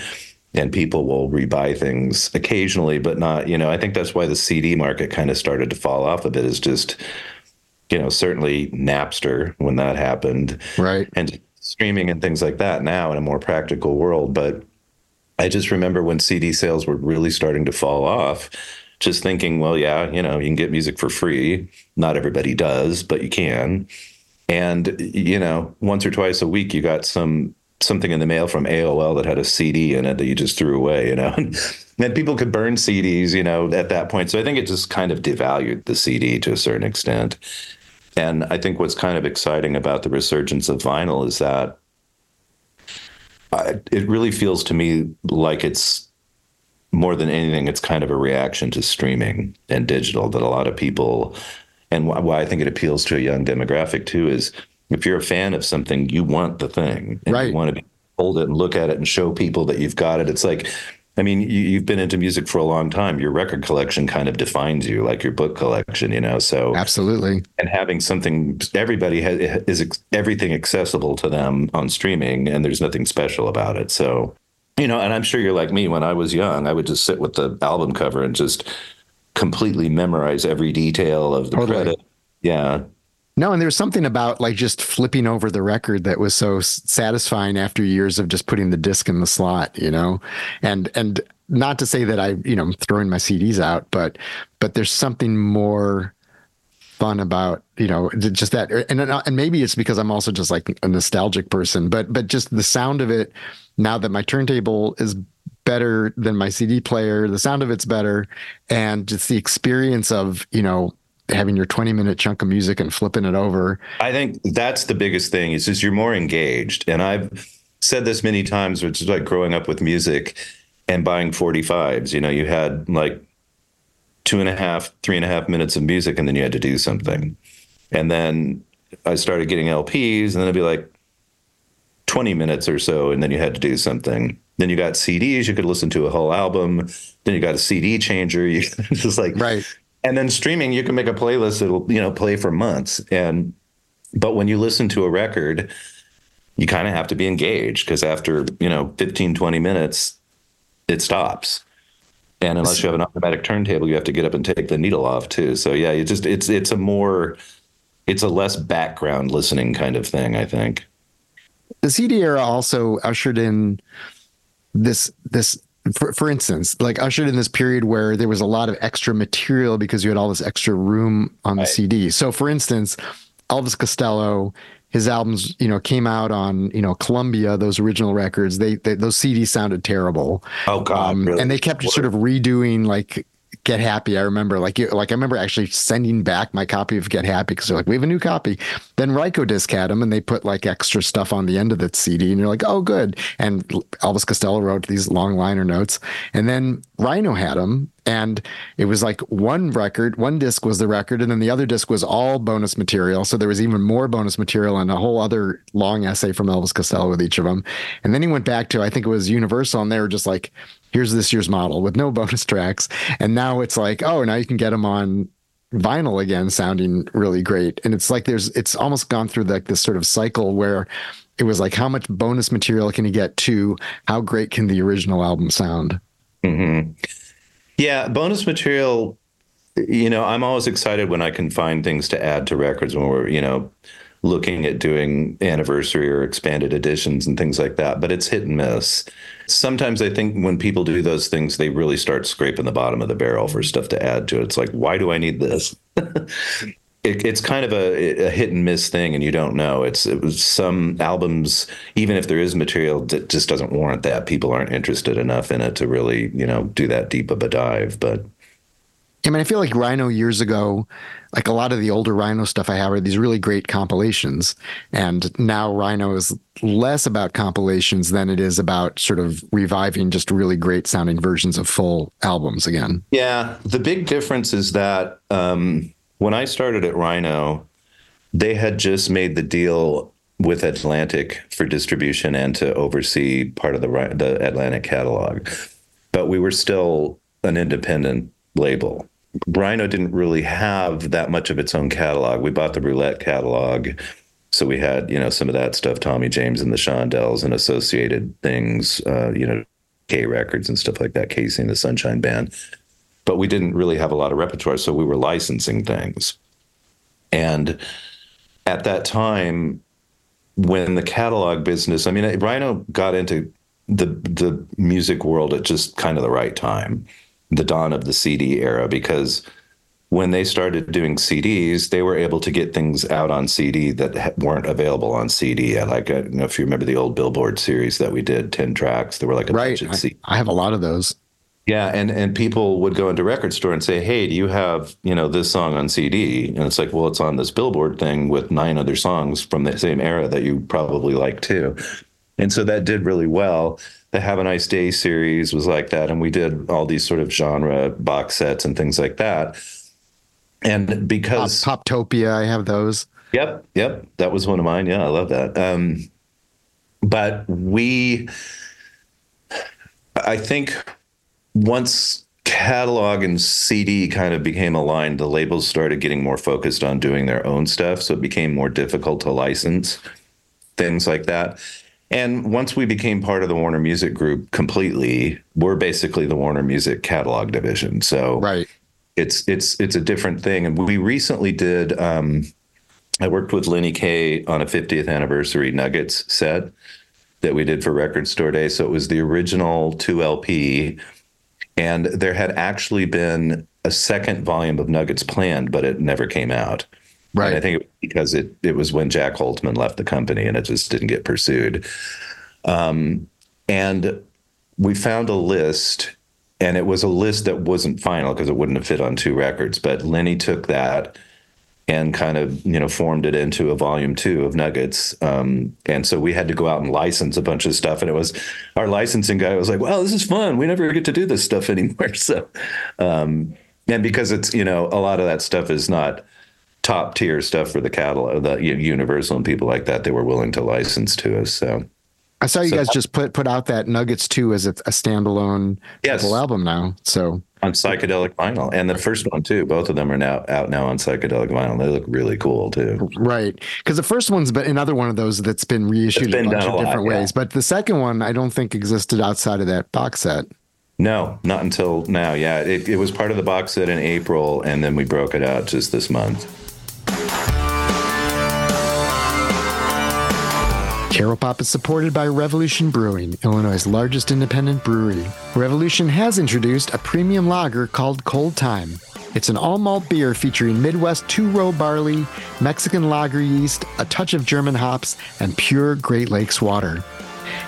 and people will rebuy things occasionally, but not, you know, I think that's why the CD market kind of started to fall off a bit is just, you know, certainly Napster when that happened Right. and streaming and things like that now in a more practical world. But I just remember when CD sales were really starting to fall off, just thinking, well, yeah, you know, you can get music for free. Not everybody does, but you can. And you know, once or twice a week, you got some something in the mail from AOL that had a CD in it that you just threw away. You know, and people could burn CDs. You know, at that point. So I think it just kind of devalued the CD to a certain extent. And I think what's kind of exciting about the resurgence of vinyl is that I, it really feels to me like it's more than anything, it's kind of a reaction to streaming and digital that a lot of people, and wh- why I think it appeals to a young demographic too, is if you're a fan of something, you want the thing. And Right. You want to be, hold it and look at it and show people that you've got it. It's like, I mean, you, you've been into music for a long time. Your record collection kind of defines you, like your book collection, you know? So, Absolutely. and having something everybody has is everything accessible to them on streaming and there's nothing special about it so you know and i'm sure you're like me when i was young i would just sit with the album cover and just completely memorize every detail of the Totally. credit. Yeah. No, and there's something about like just flipping over the record that was so satisfying after years of just putting the disc in the slot, you know, and and not to say that I, you know, I'm throwing my CDs out, but but there's something more fun about you know just that er, and uh, and maybe it's because I'm also just like a nostalgic person but but just the sound of it now that my turntable is better than my CD player the sound of it's better and just the experience of you know having your 20 minute chunk of music and flipping it over I think that's the biggest thing is just you're more engaged. And I've said this many times, which is like growing up with music and buying 45s. You know, you had like two and a half, three and a half minutes of music, and then you had to do something. And then I started getting LPs, and then it'd be like 20 minutes or so, and then you had to do something. Then you got CDs, you could listen to a whole album. Then you got a CD changer. You just like, right. And then streaming, you can make a playlist that'll, you know, play for months. And, but when you listen to a record, you kind of have to be engaged because after, you know, 15, 20 minutes, it stops. And unless you have an automatic turntable, you have to get up and take the needle off too. So yeah, you just it's it's a more it's a less background listening kind of thing, I think. The CD era also ushered in this this for, for instance, like ushered in this period where there was a lot of extra material because you had all this extra room on the right. CD. So for instance, Elvis Costello his albums, you know, came out on, you know, Columbia, those original records. They, they those CDs sounded terrible. Oh God! Um, really? And they kept sort of redoing like Get Happy. I remember like you, like I remember actually sending back my copy of Get Happy because they're like we have a new copy. Then Rykodisc had them and they put like extra stuff on the end of the CD and you're like oh good. And Elvis Costello wrote these long liner notes and then Rhino had them and it was like one record, one disc was the record, and then the other disc was all bonus material. So there was even more bonus material and a whole other long essay from Elvis Costello with each of them. And then he went back to I think it was Universal, and they were just like, "Here's this year's model with no bonus tracks." And now it's like, oh, now you can get them on vinyl again, sounding really great. And it's like there's it's almost gone through like this sort of cycle where it was like how much bonus material can you get to how great can the original album sound mm-hmm. Yeah, bonus material. You know, I'm always excited when I can find things to add to records when we're, you know, looking at doing anniversary or expanded editions and things like that. But it's hit and miss. Sometimes I think when people do those things, they really start scraping the bottom of the barrel for stuff to add to it. It's like, why do I need this? it, it's kind of a, a, hit and miss thing, and you don't know. It's it some albums, even if there is material that just doesn't warrant that, people aren't interested enough in it to really, you know, do that deep of a dive. But I mean, I feel like Rhino years ago, like a lot of the older Rhino stuff I have are these really great compilations. And now Rhino is less about compilations than it is about sort of reviving just really great sounding versions of full albums again. Yeah. The big difference is that um, when I started at Rhino, they had just made the deal with Atlantic for distribution and to oversee part of the the Atlantic catalog, but we were still an independent label. Rhino didn't really have that much of its own catalog. We bought the Roulette catalog, so we had you know some of that stuff, Tommy James and the Shondells and associated things, uh, you know, K Records and stuff like that, KC and the Sunshine Band but we didn't really have a lot of repertoire, so we were licensing things. And at that time, when the catalog business, I mean, Rhino got into the the music world at just kind of the right time, the dawn of the CD era, because when they started doing CDs, they were able to get things out on CD that weren't available on CD. Like, I don't know if you remember the old Billboard series that we did, 10 tracks. There were like a right. bunch of CDs. I have a lot of those. Yeah, and and people would go into record store and say, "Hey, do you have you know this song on CD?" And it's like, "Well, it's on this Billboard thing with nine other songs from the same era that you probably like too." And so that did really well. The Have a Nice Day series was like that, and we did all these sort of genre box sets and things like that. And because Pop, Poptopia, I have those. Yep, yep, that was one of mine. Yeah, I love that. Um, but we, I think once catalog and CD kind of became aligned, the labels started getting more focused on doing their own stuff. So it became more difficult to license things like that. And once we became part of the Warner Music Group completely, we're basically the Warner Music catalog division. So right. it's it's it's a different thing. And we recently did um, I worked with Lenny Kaye on a 50th anniversary Nuggets set that we did for Record Store Day. So it was the original 2LP and there had actually been a second volume of Nuggets planned, but it never came out. Right. And I think it because it it was when Jac Holzman left the company and it just didn't get pursued. Um, and we found a list, and it was a list that wasn't final because it wouldn't have fit on two records. But Lenny took that and kind of you know formed it into a volume two of Nuggets. Um, and so we had to go out and license a bunch of stuff. And it was our licensing guy was like, "Well, this is fun. We never get to do this stuff anymore." So, um, and because it's you know a lot of that stuff is not top tier stuff for the catalog, the Universal and people like that. They were willing to license to us. So I saw you So guys that- just put put out that Nuggets 2 as a, a standalone Yes. album now. So on psychedelic vinyl, and the first one too. Both of them are now out now on psychedelic vinyl. They look really cool too. right, because the first one's been another one of those that's been reissued It's been a bunch of a lot, different yeah. ways. But the second one, I don't think existed outside of that box set. No, not until now. Yeah, it, it was part of the box set in April, and then we broke it out just this month. Caro Pop is supported by Revolution Brewing, Illinois' largest independent brewery. Revolution has introduced a premium lager called Cold Time. It's an all malt beer featuring Midwest two row barley, Mexican lager yeast, a touch of German hops, and pure Great Lakes water.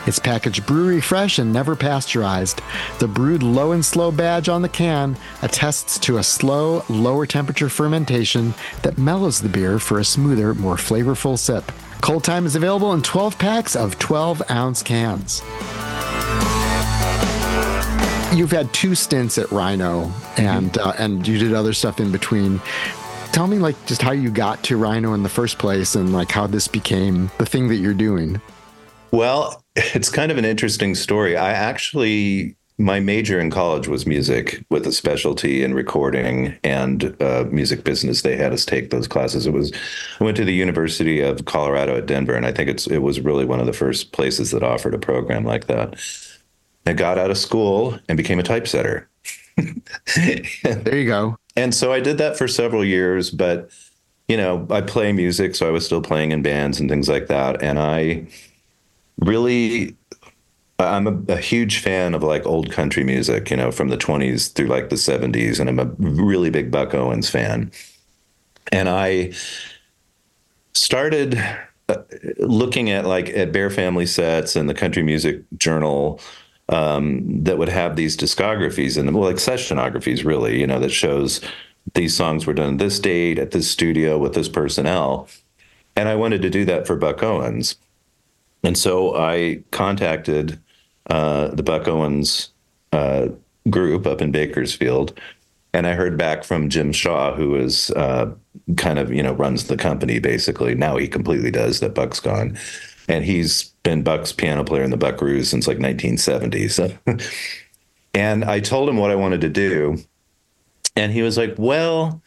It's packaged brewery fresh and never pasteurized. The brewed low and slow badge on the can attests to a slow, lower temperature fermentation that mellows the beer for a smoother, more flavorful sip. Cold Time is available in 12 packs of 12 ounce cans. You've had two stints at Rhino, and uh, and you did other stuff in between. Tell me, like, just how you got to Rhino in the first place, and like how this became the thing that you're doing. Well, it's kind of an interesting story. I actually, my major in college was music with a specialty in recording and uh, music business. They had us take those classes. It was, I went to the University of Colorado at Denver, and I think it's it was really one of the first places that offered a program like that. I got out of school and became a typesetter. There you go. and so I did that for several years, but you know, I play music, so I was still playing in bands and things like that. And I really, I'm a, a huge fan of like old country music, you know, from the 20s through like the 70s. And I'm a really big Buck Owens fan. And I started uh, looking at like at Bear Family sets and the Country Music Journal um, that would have these discographies and well, like sessionographies, really, you know, that shows these songs were done this date at this studio with this personnel. And I wanted to do that for Buck Owens. And so I contacted uh, the Buck Owens uh, group up in Bakersfield. And I heard back from Jim Shaw, who is uh, kind of, you know, runs the company basically. Now he completely does that Buck's gone. And he's been Buck's piano player in the Buckaroos since like 1970. So, and I told him what I wanted to do. And he was like, well,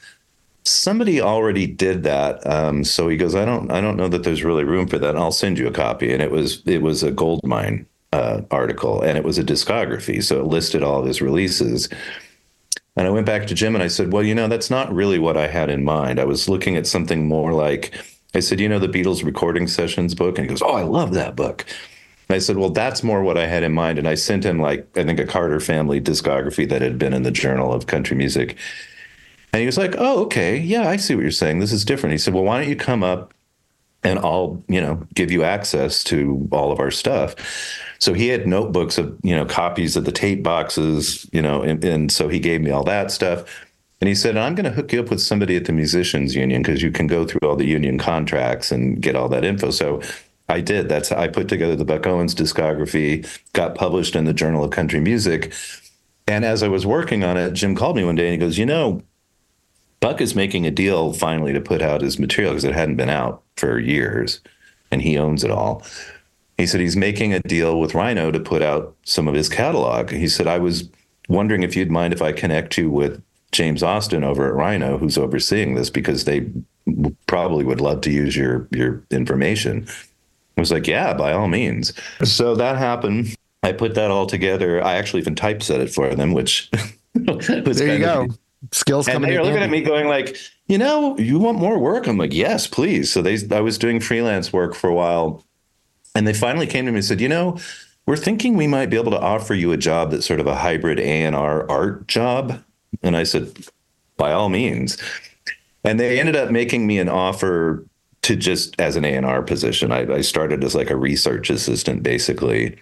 somebody already did that. Um, so he goes, I don't, I don't know that there's really room for that. I'll send you a copy. And it was, it was a gold mine uh, article and it was a discography. So it listed all of his releases. And I went back to Jim and I said, well, you know, that's not really what I had in mind. I was looking at something more like, I said, you know, the Beatles recording sessions book. And he goes, oh, I love that book. And I said, well, that's more what I had in mind. And I sent him like, I think a Carter family discography that had been in the Journal of Country Music. And he was like, "Oh, okay, yeah, I see what you're saying. This is different." He said, "Well, why don't you come up and I'll, you know, give you access to all of our stuff." So he had notebooks of, you know, copies of the tape boxes, you know, and, and so he gave me all that stuff. And he said, "I'm going to hook you up with somebody at the musicians union because you can go through all the union contracts and get all that info." So I did. That's I put together the Buck Owens discography, got published in the Journal of Country Music. And as I was working on it, Jim called me one day and he goes, "You know, Buck is making a deal finally to put out his material because it hadn't been out for years and he owns it all. He said he's making a deal with Rhino to put out some of his catalog. He said, I was wondering if you'd mind if I connect you with James Austin over at Rhino, who's overseeing this, because they probably would love to use your your information. I was like, yeah, by all means. So that happened. I put that all together. I actually even typeset it for them, which was There you kind go. Skills and coming they're in looking at me going like, you know, you want more work? I'm like, yes, please. So they, I was doing freelance work for a while, and they finally came to me and said, you know, we're thinking we might be able to offer you a job that's sort of a hybrid A and R art job. And I said, by all means. And they ended up making me an offer to just as an A and R position. I, I started as like a research assistant, basically,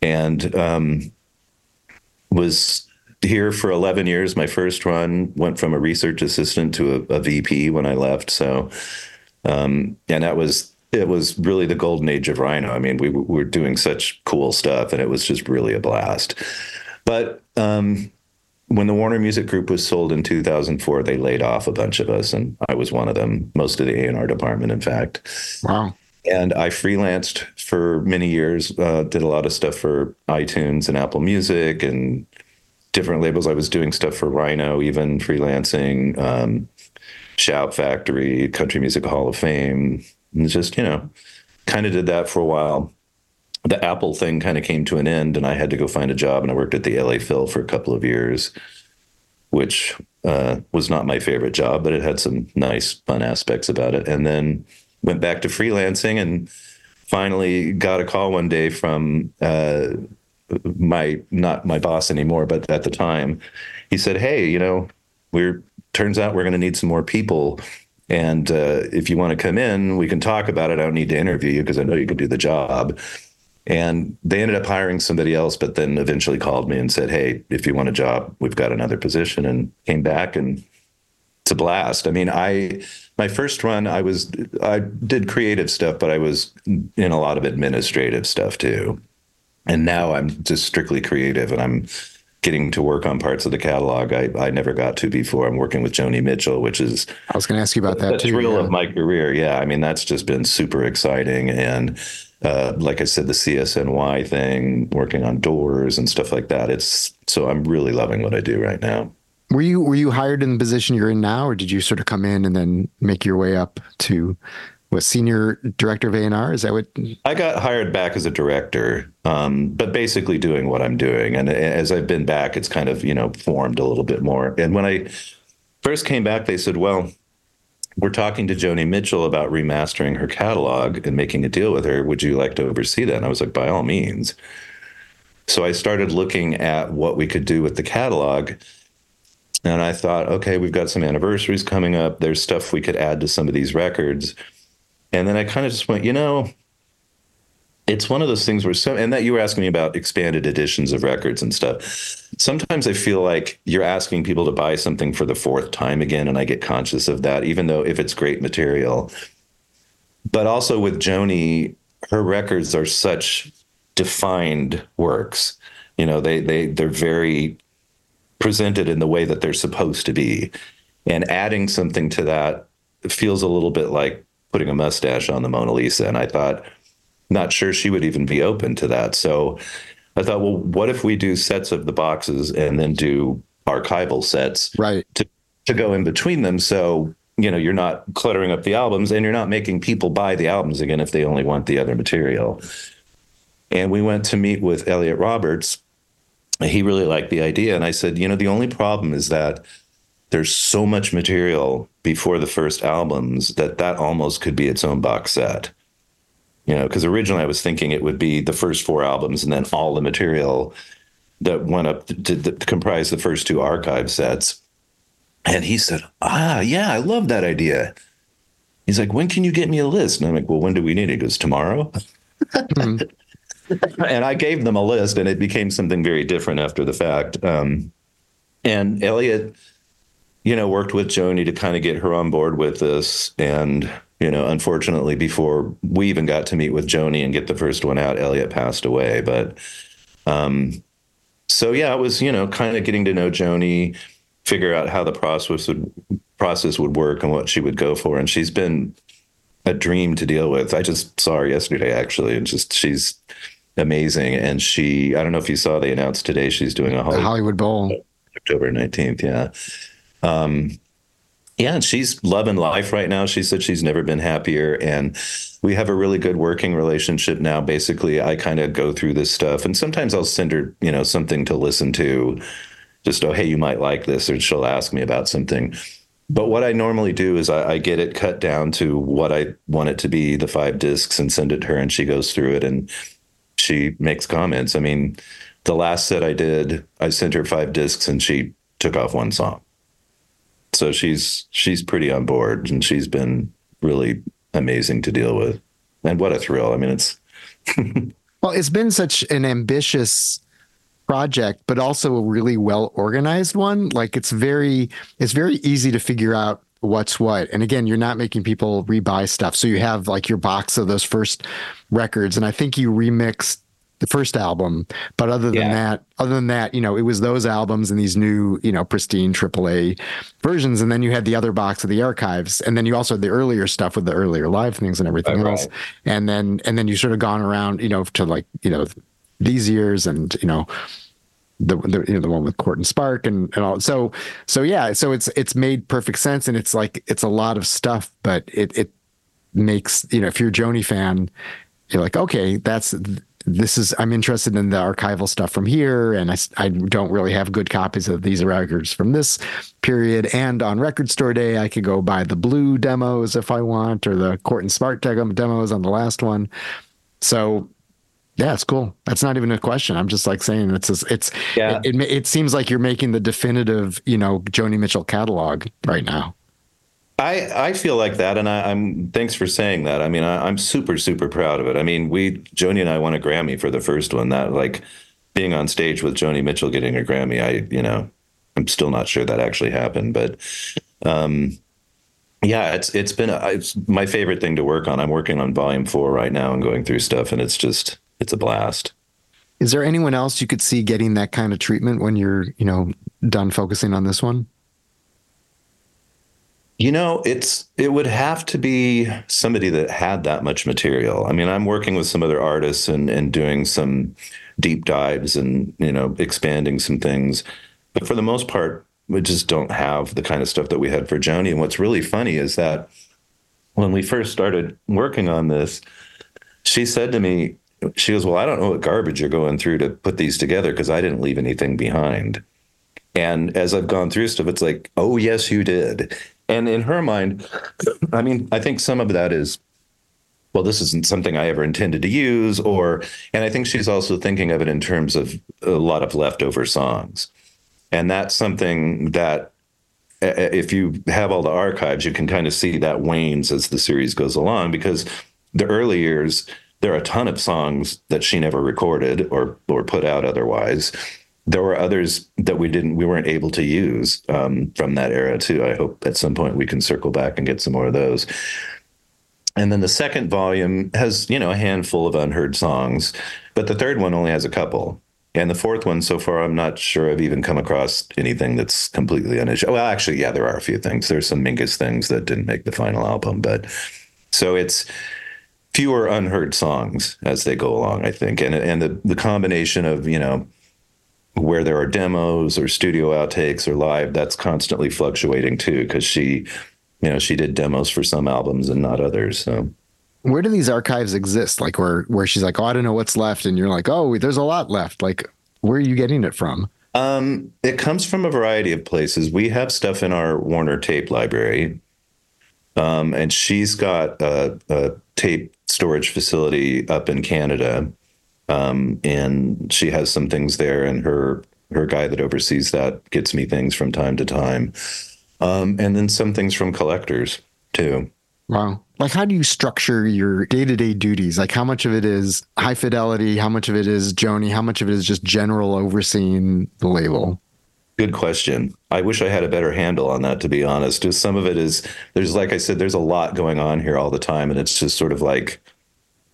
and um, was here for 11 years. My first run went from a research assistant to a, a VP when I left. So, um, and that was, it was really the golden age of Rhino. I mean, we, w- were doing such cool stuff and it was just really a blast. But, um, when the Warner Music Group was sold in 2004, they laid off a bunch of us, and I was one of them. Most of the A and R department, in fact. Wow. And I freelanced for many years. Uh, did a lot of stuff for iTunes and Apple Music and different labels. I was doing stuff for Rhino, even freelancing. Um, Shout Factory, Country Music Hall of Fame. And just, you know, kind of did that for a while. The Apple thing kind of came to an end, and I had to go find a job. And I worked at the LA Phil for a couple of years, which uh, was not my favorite job, but it had some nice, fun aspects about it. And then went back to freelancing and finally got a call one day from uh, my, not my boss anymore, but at the time, he said, Hey, you know, we're turns out we're going to need some more people. And uh, if you want to come in, we can talk about it. I don't need to interview you because I know you can do the job. And they ended up hiring somebody else, but then eventually called me and said, Hey, if you want a job, we've got another position and came back and it's a blast. I mean, I, my first run, I was, I did creative stuff, but I was in a lot of administrative stuff too. And now I'm just strictly creative and I'm, getting to work on parts of the catalog I, I never got to before. I'm working with Joni Mitchell, which is I was going to ask you about that the too. thrill yeah. of my career. Yeah, I mean that's just been super exciting, and uh, like I said, the CSNY thing, working on doors and stuff like that. It's so I'm really loving what I do right now. Were you were you hired in the position you're in now, or did you sort of come in and then make your way up to what senior director of A&R? Is that what? I got hired back as a director, um, but basically doing what I'm doing. And as I've been back, it's kind of you know formed a little bit more. And when I first came back, they said, "Well, we're talking to Joni Mitchell about remastering her catalog and making a deal with her. Would you like to oversee that?" And I was like, "By all means." So I started looking at what we could do with the catalog. And I thought, okay, we've got some anniversaries coming up. There's stuff we could add to some of these records. And then I kind of just went, you know, it's one of those things where so, and that you were asking me about expanded editions of records and stuff. Sometimes I feel like you're asking people to buy something for the fourth time again, and I get conscious of that, even though if it's great material. But also with Joni, her records are such defined works. You know, they they they're very presented in the way that they're supposed to be. And adding something to that feels a little bit like putting a mustache on the Mona Lisa. And I thought, not sure she would even be open to that. So I thought, well, what if we do sets of the boxes and then do archival sets Right. to, to go in between them? So, you know, you're not cluttering up the albums and you're not making people buy the albums again if they only want the other material. And we went to meet with Elliot Roberts. He really liked the idea. And I said, you know, the only problem is that there's so much material before the first albums that that almost could be its own box set. You know, because originally I was thinking it would be the first four albums and then all the material that went up to, to, to comprise the first two archive sets. And he said, Ah, yeah, I love that idea. He's like, When can you get me a list? And I'm like, Well, when do we need it? He goes, Tomorrow. and I gave them a list, and it became something very different after the fact. Um, and Elliot, you know, worked with Joni to kind of get her on board with this. And, you know, unfortunately, before we even got to meet with Joni and get the first one out, Elliot passed away. But um, so, yeah, it was, you know, kind of getting to know Joni, figure out how the process would process would work and what she would go for. And she's been a dream to deal with. I just saw her yesterday, actually, and just she's amazing. And she, I don't know if you saw, they announced today she's doing a Hollywood Hollywood Bowl. October 19th. Yeah. Um, yeah, and she's loving life right now. She said she's never been happier. And we have a really good working relationship now. Basically, I kind of go through this stuff and sometimes I'll send her, you know, something to listen to. Just, oh, hey, you might like this, or she'll ask me about something. But what I normally do is I, I get it cut down to what I want it to be, the five discs, and send it to her, and she goes through it and she makes comments. I mean, the last set I did, I sent her five discs and she took off one song. So she's she's pretty on board and she's been really amazing to deal with. And what a thrill. I mean, it's Well, it's been such an ambitious project, but also a really well organized one. Like it's very, it's very easy to figure out what's what. And again, you're not making people rebuy stuff. So you have like your box of those first records. And I think you remixed the first album. But other than Yeah. that, other than that, you know, it was those albums and these new, you know, pristine AAA versions. And then you had the other box of the archives, and then you also had the earlier stuff with the earlier live things and everything else. right. And then and then you sort of gone around, you know, to like you know these years and you know the, the you know the one with Court and Spark and, and all so so yeah so it's it's made perfect sense and it's like it's a lot of stuff but it it makes you know if you're a Joni fan you're like okay that's this is I'm interested in the archival stuff from here and I, I don't really have good copies of these records from this period and on record store day I could go buy the blue demos if I want or the Court and demo- demos on the last one so yeah, it's cool. That's not even a question. I'm just like saying it's just, it's Yeah. it, it it seems like you're making the definitive, you know, Joni Mitchell catalog right now. I, I feel like that, and I, I'm thanks for saying that. I mean, I, I'm super super proud of it. I mean, we Joni and I won a Grammy for the first one. That like being on stage with Joni Mitchell getting a Grammy. I you know I'm still not sure that actually happened, but um, yeah, it's it's been a, it's my favorite thing to work on. I'm working on Volume Four right now and going through stuff, and it's just it's a blast. Is there anyone else you could see getting that kind of treatment when you're, you know, done focusing on this one? You know, it's it would have to be somebody that had that much material. I mean, I'm working with some other artists and and doing some deep dives and you know expanding some things, but for the most part, we just don't have the kind of stuff that we had for Joni. And what's really funny is that when we first started working on this, she said to me, she goes, "Well, I don't know what garbage you're going through to put these together because I didn't leave anything behind." And as I've gone through stuff, it's like, oh, yes, you did. And in her mind, I mean, I think some of that is, well, this isn't something I ever intended to use. Or, and I think she's also thinking of it in terms of a lot of leftover songs. And that's something that, uh, if you have all the archives, you can kind of see that wanes as the series goes along because the early years, there are a ton of songs that she never recorded or or put out otherwise there were others that we didn't we weren't able to use um, from that era too. I hope at some point we can circle back and get some more of those. And then the second volume has you know a handful of unheard songs but the third one only has a couple. And the fourth one so far i'm not sure i've even come across anything that's completely unissued well actually yeah there are a few things. There's some mingus things that didn't make the final album but so it's fewer unheard songs as they go along i think. And and the the combination of you know where there are demos or studio outtakes or live, that's constantly fluctuating too, because she, you know, she did demos for some albums and not others. So Where do these archives exist? Like where where she's like, "Oh, I don't know what's left." And you're like, "Oh, there's a lot left." Like where are you getting it from? um, it comes from a variety of places. We have stuff in our Warner tape library, um, and she's got a, a tape storage facility up in Canada. Um, and she has some things there, and her her guy that oversees that gets me things from time to time, um, and then some things from collectors too. Wow. Like how do you structure your day-to-day duties? Like how much of it is high fidelity, how much of it is Joni, how much of it is just general overseeing the label? Good question. I wish I had a better handle on that, to be honest. Just some of it is there's, like I said, there's a lot going on here all the time, and it's just sort of like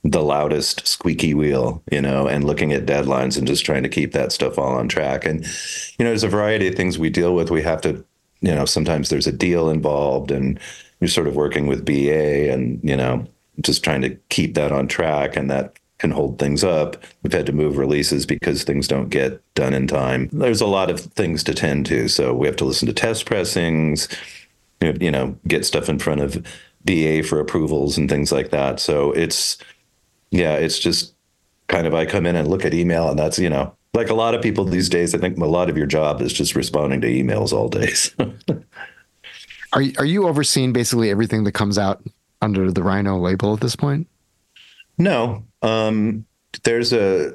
the loudest squeaky wheel, you know, and looking at deadlines and just trying to keep that stuff all on track. And, you know, there's a variety of things we deal with. We have to, you know, sometimes there's a deal involved and you're sort of working with BA and, you know, just trying to keep that on track and that can hold things up. We've had to move releases because things don't get done in time. There's a lot of things to tend to. So we have to listen to test pressings, you know, get stuff in front of BA for approvals and things like that. So it's, yeah, it's just kind of I come in and look at email, and that's you know like a lot of people these days. I think a lot of your job is just responding to emails all days. Are you- are you overseeing basically everything that comes out under the Rhino label at this point? no, um, there's a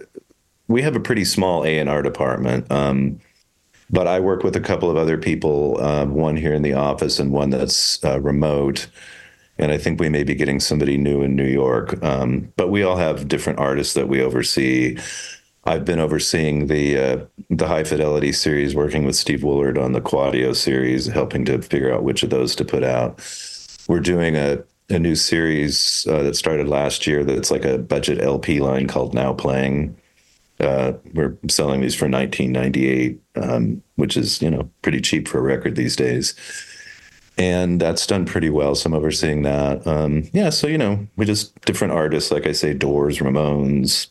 we have a pretty small A and R department. Um, but I work with a couple of other people, uh, one here in the office and one that's uh, remote. And I think we may be getting somebody new in New York. Um, but we all have different artists that we oversee. I've been overseeing the uh, the high fidelity series, working with Steve Woolard on the Quadio series, helping to figure out which of those to put out. We're doing a a new series uh, that started last year. That's like a budget LP line called Now Playing, Uh, we're selling these for 1998, um, which is you know pretty cheap for a record these days. And that's done pretty well. Some of us are seeing that. Um, yeah, so you know, we just different artists, like I say, Doors, Ramones,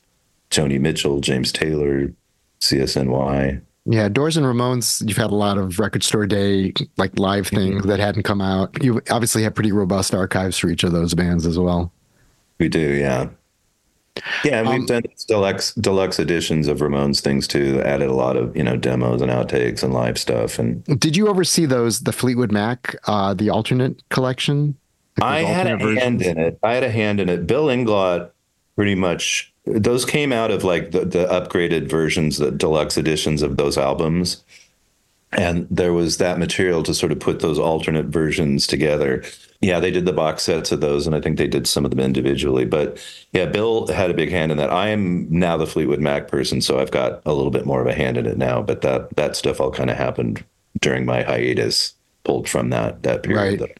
Joni Mitchell, James Taylor, CSNY. Yeah, Doors and Ramones, you've had a lot of record store day, like live things that hadn't come out. You obviously have pretty robust archives for each of those bands as well. We do, yeah. Yeah, and we've Um, done deluxe deluxe editions of Ramones things too. Added a lot of you know demos and outtakes and live stuff. And Did you ever see those, the Fleetwood Mac, uh, the alternate collection? I had a alternate hand in it. I had a hand in it. Bill Inglot pretty much those came out of like the, the upgraded versions, the deluxe editions of those albums. And there was that material to sort of put those alternate versions together. Yeah, they did the box sets of those, and I think they did some of them individually. But yeah, Bill had a big hand in that. I am now the Fleetwood Mac person, so I've got a little bit more of a hand in it now. But that that stuff all kind of happened during my hiatus, pulled from that that period. Right.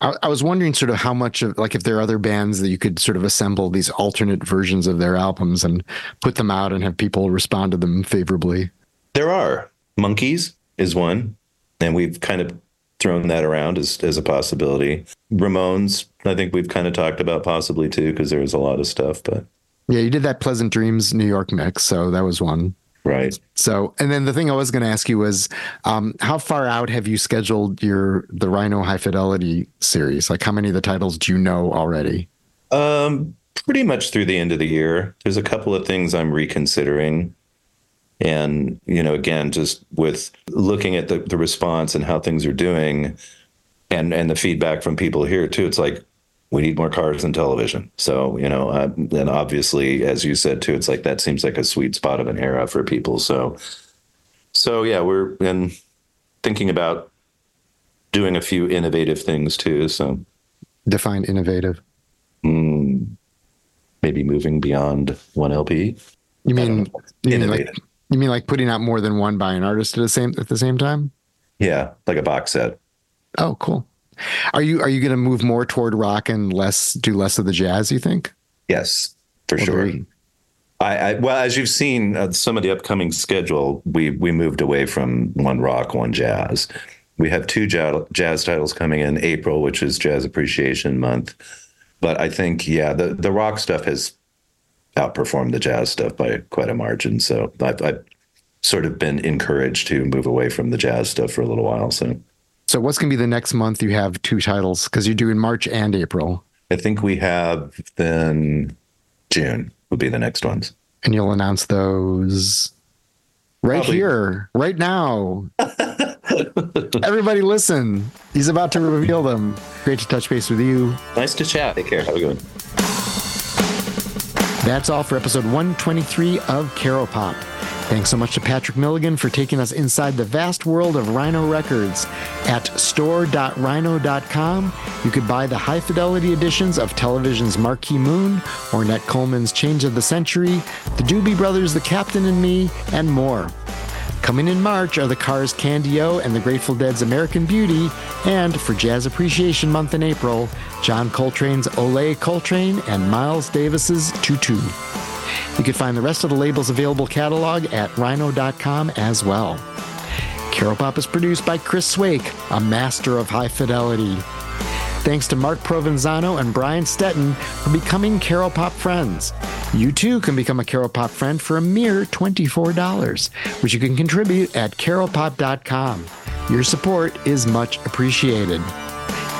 I, I was wondering sort of how much of like if there are other bands that you could sort of assemble these alternate versions of their albums and put them out and have people respond to them favorably. There are Monkees is one, and we've kind of thrown that around as as a possibility. Ramones, I think we've kind of talked about possibly too, because there's a lot of stuff. But Yeah, you did that Pleasant Dreams New York mix, so that was one. right, So, and then the thing I was going to ask you was, um, how far out have you scheduled your the Rhino High Fidelity series? Like, how many of the titles do you know already? um, pretty much through the end of the year. There's a couple of things I'm reconsidering. And, you know, again, just with looking at the, the response and how things are doing and, and the feedback from people here too, it's like, we need more cars and television. So, you know, uh, and obviously, as you said too, it's like that seems like a sweet spot of an era for people. So, so yeah, we're in thinking about doing a few innovative things too. So Define innovative. mm, maybe moving beyond one LP. You mean you mean like Innovative. You mean like putting out more than one by an artist at the same at the same time? Yeah, like a box set. Oh, cool. Are you are you going to move more toward rock and less do less of the jazz? You think? Yes, for Well, sure. I, I well, as you've seen, uh, some of the upcoming schedule, we we moved away from one rock, one jazz. We have two jazz, jazz titles coming in April, which is Jazz Appreciation Month. But I think, yeah, the the rock stuff has outperformed the jazz stuff by quite a margin. So I've, I've sort of been encouraged to move away from the jazz stuff for a little while. So So what's going to be the next month? You have two titles because you're doing March and April, I think we have then June will be the next ones. and you'll announce those right Probably. here, right now. Everybody, listen! He's about to reveal them. Great to touch base with you. Nice to chat. Take care. Have a good one. That's all for episode 123 of Caro Pop. Thanks so much to Patrick Milligan for taking us inside the vast world of Rhino Records. At store.rhino.com, you could buy the high fidelity editions of television's Marquee Moon, Ornette Coleman's Change of the Century, the Doobie Brothers' The Captain and Me, and more. Coming in March are the Cars Candy-O and the Grateful Dead's American Beauty, and for Jazz Appreciation Month in April, John Coltrane's Ole Coltrane and Miles Davis's Tutu. You can find the rest of the label's available catalog at rhino.com as well. Caro Pop is produced by Chris Swake, a master of high fidelity. Thanks to Mark Provenzano and Brian Stetton for becoming Caro Pop friends. You too can become a Caro Pop friend for a mere $24, which you can contribute at caropop.com. Your support is much appreciated.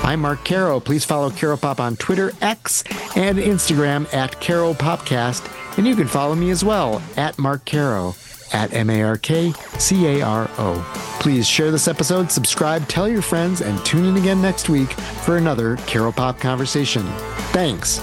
I'm Mark Caro. Please follow Caro Pop on Twitter, X, and Instagram at Caro Popcast. And you can follow me as well at Mark Caro at M A R K C A R O. Please share this episode, subscribe, tell your friends, and tune in again next week for another Caro Pop conversation. Thanks.